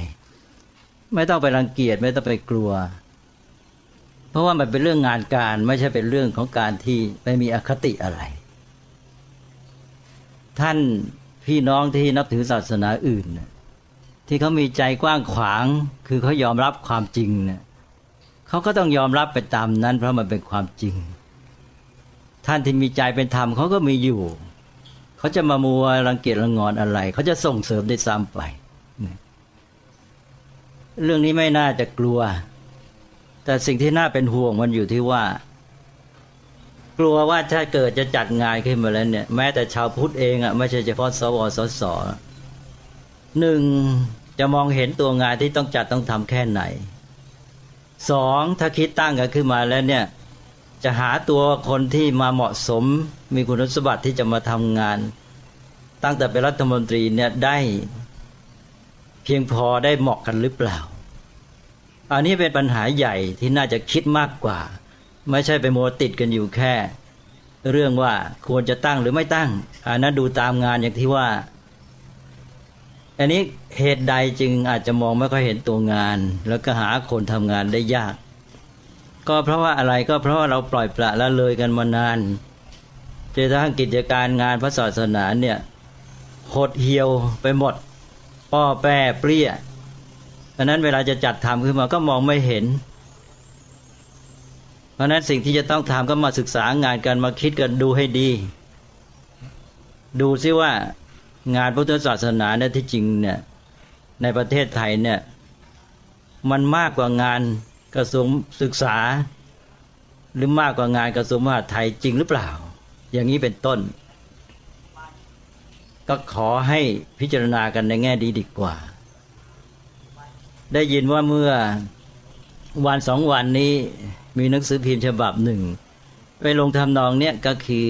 ไม่ต้องไปรังเกียจไม่ต้องไปกลัว เพราะว่ามันเป็นเรื่องงานการไม่ใช่เป็นเรื่องของการที่ไม่มีอคติอะไร ท่านพี่น้องที่นับถือศาสนาอื่น ที่เขามีใจกว้างขวาง คือเขายอมรับความจริงเนี่ยเขาก็ต้องยอมรับไปตามนั้น เพราะมันเป็นความจริง ท่านที่มีใจเป็นธรรมเขาก็มีอยู่ เขาจะมามัวรังเกียจรังงอนอะไร เขาจะส่งเสริมได้ซ้ำไป เรื่องนี้ไม่น่าจะกลัว แต่สิ่งที่น่าเป็นห่วงมันอยู่ที่ว่า กลัวว่าถ้าเกิดจะจัดงานขึ้นมาแล้วเนี่ย แม้แต่ชาวพุทธเองอะไม่ใช่เฉพาะสวสสหนึ่งจะมองเห็นตัวงานที่ต้องจัดต้องทำแค่ไหนสองถ้าคิดตั้งกันขึ้นมาแล้วเนี่ย จะหาตัวคนที่มาเหมาะสม มีคุณสมบัติที่จะมาทำงาน ตั้งแต่เป็นรัฐมนตรีเนี่ยได้ เพียงพอได้เหมาะกันหรือเปล่า อันนี้เป็นปัญหาใหญ่ที่น่าจะคิดมากกว่า ไม่ใช่ไปโมติดกันอยู่แค่ เรื่องว่าควรจะตั้งหรือไม่ตั้งอันนั้นดูตามงานอย่างที่ว่า อันนี้เหตุใดจึงอาจจะมองไม่ค่อยเห็นตัวงาน แล้วก็หาคนทำงานได้ยาก ก็เพราะว่าอะไรก็เพราะว่าเราปล่อยปละละเลยกันมานานจนทั้งกิจการงานพระศาสนาเนี่ยหดเหี่ยวไปหมด ป้อแปรเปรี้ยดังนั้นเวลาจะจัดทำขึ้นมาก็มองไม่เห็น เพราะนั้นสิ่งที่จะต้องทำก็มาศึกษางานกันมาคิดกันดูให้ดี ดูซิว่างานพุทธศาสนาเนี่ยที่จริงเนี่ยในประเทศไทยเนี่ยมันมากกว่างานกระทรวงศึกษา หรือมากกว่างานกระทรวงมหาดไทยจริงหรือเปล่า อย่างนี้เป็นต้น ก็ขอให้พิจารณากันในแง่ดีดีกว่า ได้ยินว่าเมื่อวันสองวันนี้มีหนังสือพิมพ์ฉบับหนึ่ง ไปลงทำนองเนี้ยก็คือ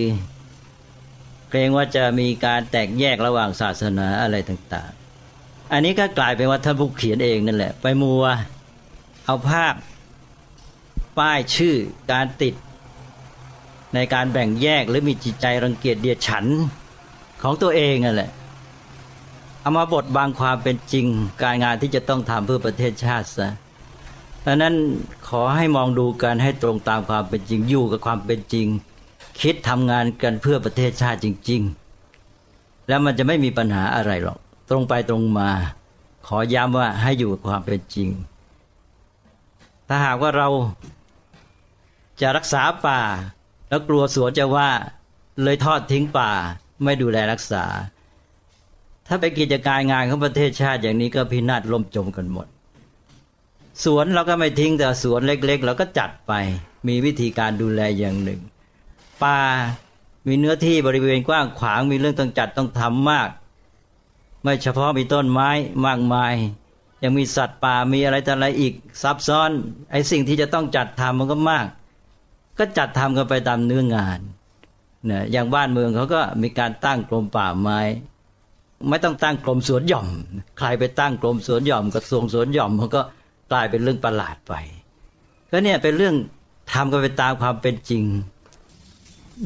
เกรงว่าจะมีการแตกแยกระหว่างศาสนาอะไรต่าง ๆ อันนี้ก็กลายเป็นว่าท่านผู้เขียนเองนั่นแหละ ไปมัวเอาภาพป้ายชื่อการติดในการแบ่งแยกหรือมีจิตใจรังเกียจเดียดฉัน ของตัวเองนั่นแหละเอามาบทบางความเป็นจริงการงานที่จะต้องทำเพื่อประเทศชาติซะดังนั้นขอให้มองดูกันให้ตรงตามความเป็นจริงอยู่กับความเป็นจริง คิดทำงานกันเพื่อประเทศชาติจริง ๆ แล้วมันจะไม่มีปัญหาอะไรหรอก ตรงไปตรงมา ขอย้ำว่าให้อยู่กับความเป็นจริง ถ้าหากว่าเราจะรักษาป่า แล้วกลัวสวนจะว่าเลยทอดทิ้งป่า ไม่ดูแลรักษา ถ้าไปกิจการงานของประเทศชาติอย่างนี้ก็พินาศล่มจมกันหมด สวนเราก็ไม่ทิ้งแต่สวนเล็กๆเราก็จัดไป มีวิธีการดูแลอย่างหนึ่งป่ามีเนื้อที่บริเวณกว้างขวางมีเรื่องต้องจัดต้องทำมาก ไม่เฉพาะมีต้นไม้มากมาย ยังมีสัตว์ป่ามีอะไรต่ออะไรอีกซับซ้อน ไอ้สิ่งที่จะต้องจัดทำมันก็มาก ก็จัดทำกันไปตามเนื้องาน นะอย่างบ้านเมืองเขาก็มีการตั้งกรมป่าไม้ ไม่ต้องตั้งกรมสวนหย่อม ใครไปตั้งกรมสวนหย่อมกระทรวงสวนหย่อมมันก็กลายเป็นเรื่องประหลาดไป ก็เนี่ยเป็นเรื่องทำกันไปตามความเป็นจริง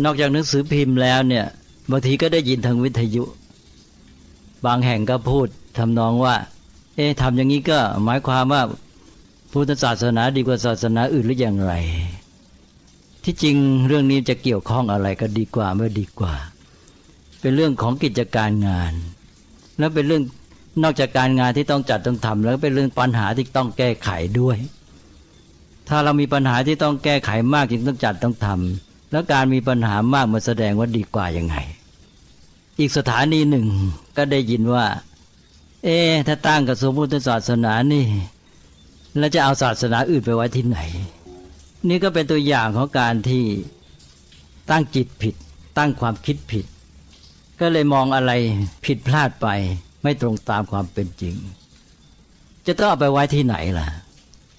นอกจากหนังสือพิมพ์แล้วเนี่ยบางทีก็ได้ยินทางวิทยุ บางแห่งก็พูดทำนองว่า เอ๊ะทำอย่างนี้ก็หมายความว่าพุทธศาสนาดีกว่าศาสนาอื่นหรืออย่างไร ที่จริงเรื่องนี้จะเกี่ยวข้องอะไรก็ดีกว่าเมื่อดีกว่า เป็นเรื่องของกิจการงาน แล้วเป็นเรื่องนอกจากการงานที่ต้องจัดต้องทำแล้วเป็นเรื่องปัญหาที่ต้องแก้ไขด้วย ถ้าเรามีปัญหาที่ต้องแก้ไขมากจึงต้องจัดต้องทำแล้วการมีปัญหามากมาแสดงว่าดีกว่ายังไง อีกสถานีหนึ่งก็ได้ยินว่า เอ๊ถ้าตั้งกระทรวงพุทธศาสนานี่แล้วจะเอาศาสนาอื่นไปไว้ที่ไหน นี่ก็เป็นตัวอย่างของการที่ตั้งจิตผิด ตั้งความคิดผิด ก็เลยมองอะไรผิดพลาดไป ไม่ตรงตามความเป็นจริง จะต้องเอาไปไว้ที่ไหนล่ะ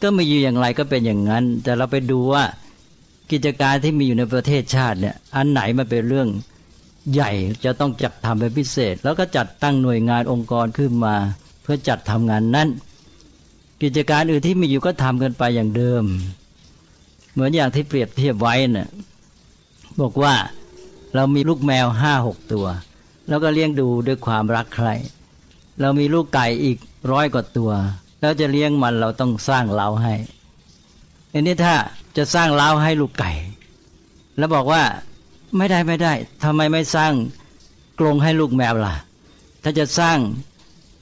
ก็มีอยู่อย่างไรก็เป็นอย่างนั้น แต่เราไปดูว่ากิจการที่มีอยู่ในประเทศชาติเนี่ย อันไหนมันเป็นเรื่องใหญ่จะต้องจัดทำเป็นพิเศษ แล้วก็จัดตั้งหน่วยงานองค์กรขึ้นมา เพื่อจัดทำงานนั้น กิจการอื่นที่มีอยู่ก็ทำกันไปอย่างเดิม เหมือนอย่างที่เปรียบเทียบไว้น่ะบอกว่าเรามีลูกแมวห้าหกตัว แล้วก็เลี้ยงดูด้วยความรักใคร เรามีลูกไก่อีกร้อยกว่าตัว แล้วจะเลี้ยงมันเราต้องสร้างเล้าให้อันนี้ถ้าจะสร้างเล้าให้ลูกไก่ แล้วบอกว่าไม่ได้ไม่ได้ทำไมไม่สร้างกรงให้ลูกแมวล่ะ ถ้าจะสร้าง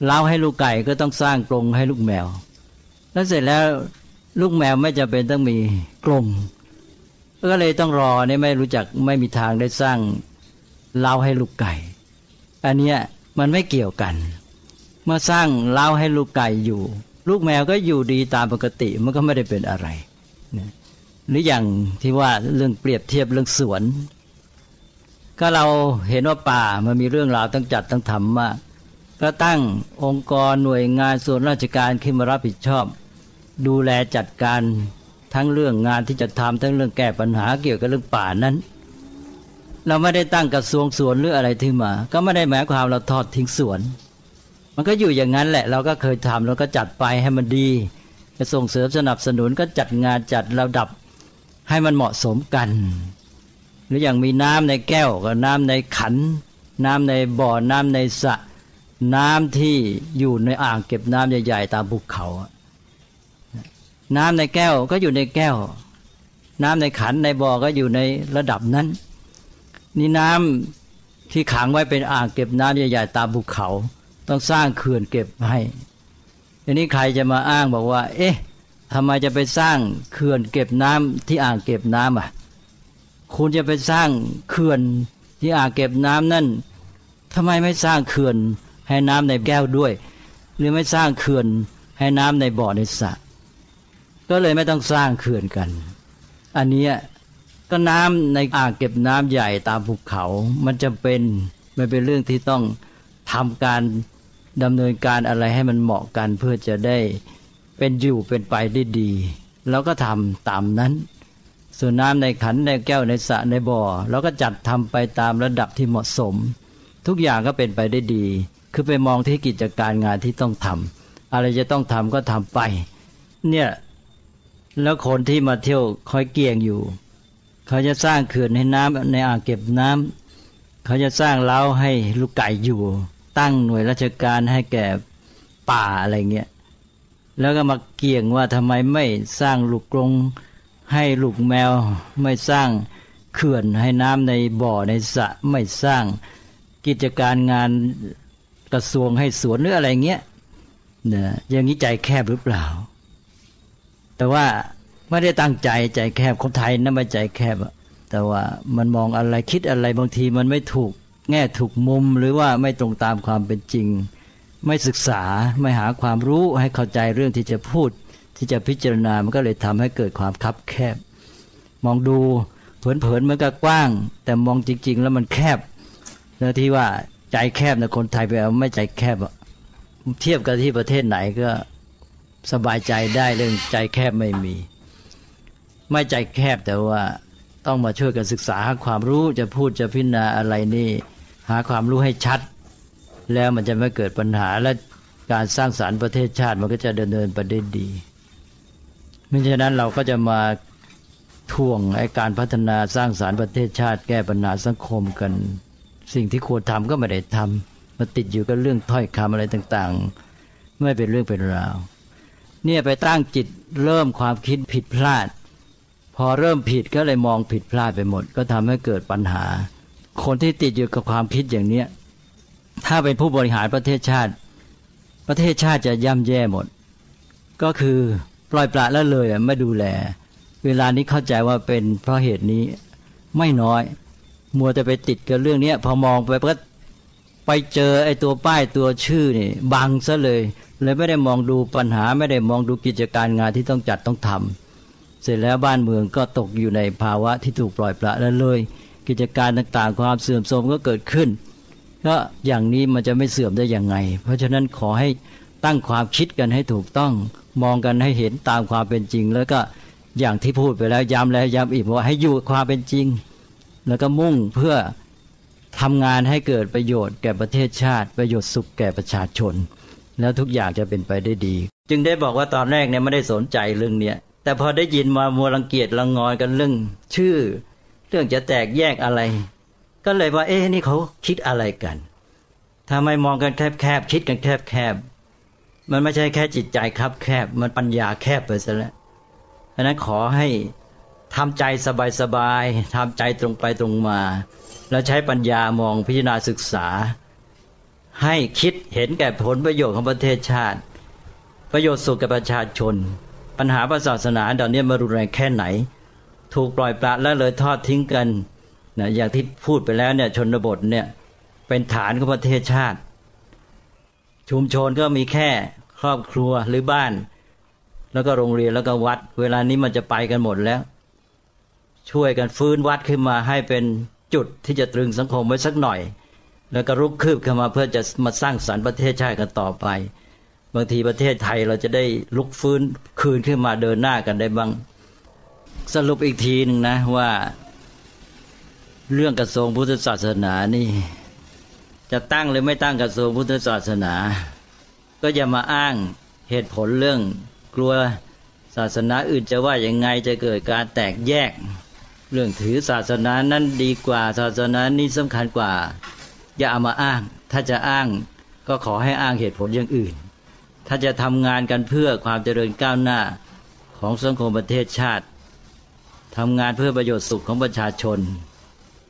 เล้าให้ลูกไก่ก็ต้องสร้างกรงให้ลูกแมว แล้วเสร็จแล้ว ลูกแมวไม่จำเป็นต้องมีกรงก็เลยต้องรอเนี่ยไม่รู้จักไม่มีทางได้สร้างเล้าให้ลูกไก่ อันเนี้ยมันไม่เกี่ยวกัน เมื่อสร้างเล้าให้ลูกไก่อยู่ ลูกแมวก็อยู่ดีตามปกติมันก็ไม่ได้เป็นอะไรหรืออย่างที่ว่าเรื่องเปรียบเทียบเรื่องสวน ก็เราเห็นว่าป่ามันมีเรื่องราวตั้งจัดตั้งทำมากก็ตั้งองค์กรหน่วยงานส่วนราชการขึ้นมารับผิดชอบ ดูแลจัดการทั้งเรื่องงานที่จะทำทั้งเรื่องแก้ปัญหาเกี่ยวกับเรื่องป่านั้น เราไม่ได้ตั้งกระทรวงสวนหรืออะไรที่มา ก็ไม่ได้หมายความเราทอดทิ้งสวน มันก็อยู่อย่างนั้นแหละ เราก็เคยทำเราก็จัดไปให้มันดีจะส่งเสริมสนับสนุนก็จัดงานจัดระดับให้มันเหมาะสมกัน หรืออย่างมีน้ำในแก้วกับน้ำในขัน น้ำในบ่อน้ำในสระน้ำที่อยู่ในอ่างเก็บน้ำใหญ่ ๆ ตามภูเขา น้ำในแก้วก็อยู่ในแก้ว น้ำในขันในบ่อก็อยู่ในระดับนั้น นี่น้ำที่ขังไว้เป็นอ่างเก็บน้ำใหญ่ๆตามภูเขา ต้องสร้างเขื่อนเก็บให้ทีนี้ใครจะมาอ้างบอกว่า เอ๊ะทำไมจะไปสร้างเขื่อนเก็บน้ำที่อ่างเก็บน้ำอะ คุณจะไปสร้างเขื่อนที่อ่างเก็บน้ำนั่นทำไมไม่สร้างเขื่อนให้น้ำในแก้วด้วย หรือไม่สร้างเขื่อนให้น้ำในบ่อในสระ ก็เลยไม่ต้องสร้างเขื่อนกัน อันนี้ก็น้ำในอ่างเก็บน้ำใหญ่ตามภูเขา มันจะเป็นมันเป็นเรื่องที่ต้องทำการดำเนินการอะไรให้มันเหมาะกันเพื่อจะได้เป็นอยู่เป็นไปได้ดีเราก็ทำตามนั้น ส่วนน้ำในขันในแก้วในสระในบ่อเราก็จัดทำไปตามระดับที่เหมาะสม ทุกอย่างก็เป็นไปได้ดี คือไปมองที่กิจการงานที่ต้องทำอะไรจะต้องทำก็ทำไป เนี่ย แล้วคนที่มาเที่ยวคอยเกี่ยงอยู่ เขาจะสร้างเขื่อนให้น้ำในอ่างเก็บน้ำเขาจะสร้างเล้าให้ลูกไก่อยู่ ตั้งหน่วยราชการให้แก่ป่าอะไรเงี้ยแล้วก็มาเกี่ยงว่าทำไมไม่สร้างลูกกรงให้ลูกแมว ไม่สร้างเขื่อนให้น้ำในบ่อในสระไม่สร้างกิจการงานกระทรวงให้สวนหรืออะไรเงี้ยเนี่ยอย่างนี้ใจแคบหรือเปล่า แต่ว่าไม่ได้ตั้งใจใจแคบคนไทยนั่นไม่ใจแคบแต่ว่ามันมองอะไรคิดอะไรบางทีมันไม่ถูกแง่ถูกมุมหรือว่าไม่ตรงตามความเป็นจริง ไม่ศึกษาไม่หาความรู้ให้เข้าใจเรื่องที่จะพูด ที่จะพิจารณามันก็เลยทำให้เกิดความคับแคบ มองดูเผินๆมันก็กว้าง แต่มองจริง ๆ แล้วมันแคบแล้วที่ว่าใจแคบนะคนไทยไปเอาไม่ใจแคบเทียบกับที่ประเทศไหนก็ สบายใจได้เรื่องใจแคบไม่มี ไม่ใจแคบแต่ว่าต้องมาช่วยกันศึกษาหาความรู้จะพูดจะพิจารณาอะไรนี่ หาความรู้ให้ชัด แล้วมันจะไม่เกิดปัญหาและการสร้างสารรค์ประเทศชาติมันก็จะเดินเดินไปได้ดีไม่ฉะนั้นเราก็จะมาท่วงไอ้การพัฒนาสร้างสารรค์ประเทศชาติ แก้ปัญหาสังคมกัน สิ่งที่ควรทำก็ไม่ได้ทำมาติดอยู่กับเรื่องถ้อยคำอะไรต่างๆ ไม่เป็นเรื่องเป็นราว เนี่ยไปตั้งจิตเริ่มความคิดผิดพลาด พอเริ่มผิดก็เลยมองผิดพลาดไปหมด ก็ทำให้เกิดปัญหา คนที่ติดอยู่กับความคิดอย่างเนี้ยถ้าเป็นผู้บริหารประเทศชาติ ประเทศชาติจะย่ำแย่หมด ก็คือปล่อยปละแล้วเลยไม่ดูแล เวลานี้เข้าใจว่าเป็นเพราะเหตุนี้ไม่น้อย มัวจะไปติดกับเรื่องเนี้ยพอมองไปก็ไปเจอไอ้ตัวป้ายตัวชื่อนี่บังซะเลย เลยไม่ได้มองดูปัญหาไม่ได้มองดูกิจการงานที่ต้องจัดต้องทเสร็จแล้วบ้านเมืองก็ตกอยู่ในภาวะที่ถูกปล่อยปละแล้วเลย กิจการต่างๆ ความเสื่อมโทรมก็เกิดขึ้นก็อย่างนี้มันจะไม่เสื่อมได้อย่างไง เพราะฉะนั้นขอให้ตั้งความคิดกันให้ถูกต้อง มองกันให้เห็นตามความเป็นจริง แล้วก็อย่างที่พูดไปแล้วย้ำแล้วย้ำอีกว่าให้อยู่ความเป็นจริง แล้วก็มุ่งเพื่อทำงานให้เกิดประโยชน์แก่ประเทศชาติ ประโยชน์สุขแก่ประชาชน แล้วทุกอย่างจะเป็นไปได้ดี จึงได้บอกว่าตอนแรกเนี่ยไม่ได้สนใจเรื่องเนี้ยแต่พอได้ยินมามัวรังเกียจรังงอนกันเรื่อง ชื่อ เรื่องจะแตกแยกอะไร ก็เลยว่า เอ๊ะนี่เขาคิดอะไรกันทำไมมองกันแคบๆคิดกันแคบๆมันไม่ใช่แค่จิตใจครับแคบ มันปัญญาแคบไปซะแล้วเพราะนั้นขอให้ทำใจสบายๆทำใจตรงไปตรงมา แล้วใช้ปัญญามองพิจารณาศึกษา ให้คิดเห็นแก่ผลประโยชน์ของประเทศชาติ ประโยชน์สุขกับประชาชน ปัญหาศาสนาตอนนี้มารุนแรงแค่ไหน ถูกปล่อยปละและเลยทอดทิ้งกันนะอย่างที่พูดไปแล้วเนี่ยชนบทเนี่ยเป็นฐานของประเทศชาติ ชุมชนก็มีแค่ครอบครัวหรือบ้าน แล้วก็โรงเรียนแล้วก็วัด เวลานี้มันจะไปกันหมดแล้ว ช่วยกันฟื้นวัดขึ้นมาให้เป็นจุดที่จะตรึงสังคมไว้สักหน่อย แล้วก็รุกคืบขึ้นมาเพื่อจะมาสร้างสรรค์ประเทศชาติกันต่อไป บางทีประเทศไทยเราจะได้ลุกฟื้นคืนขึ้นมาเดินหน้ากันได้บ้าง สรุปอีกทีหนึ่งนะว่า เรื่องกระทรวงพุทธศาสนานี่ จะตั้งหรือไม่ตั้งกระทรวงพุทธศาสนา ก็อย่ามาอ้างเหตุผลเรื่องกลัวศาสนาอื่นจะว่าอยังไงจะเกิดการแตกแยก เรื่องถือศาสนานั้นดีกว่าศาสนานี้สำคัญกว่า อย่าเอามาอ้าง ถ้าจะอ้างก็ขอให้อ้างเหตุผลอย่างอื่น ถ้าจะทำงานกันเพื่อความเจริญก้าวหน้าของสังคมประเทศชาติทำงานเพื่อประโยชน์สุขของประชาชน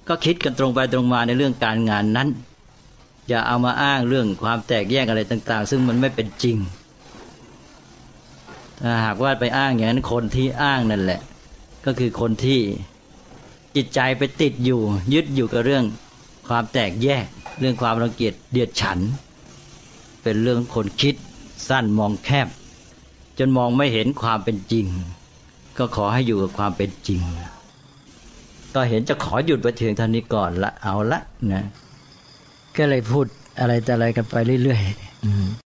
ก็คิดกันตรงไปตรงมาในเรื่องการงานนั้น อย่าเอามาอ้างเรื่องความแตกแยกอะไรต่าง ๆ ซึ่งมันไม่เป็นจริงถ้าหากว่าไปอ้างอย่างนั้นคนที่อ้างนั่นแหละ ก็คือคนที่จิตใจไปติดอยู่ ยึดอยู่กับเรื่องความแตกแยก เรื่องความรังเกียจเดียดฉัน เป็นเรื่องคนคิดสั้นมองแคบ จนมองไม่เห็นความเป็นจริง ก็ขอให้อยู่กับความเป็นจริง ก็เห็นจะขอหยุดไปเทียงท่านี้ก่อนละเอาละนะก็เลยพูดอะไรแต่อะไรกันไปเรื่อยๆ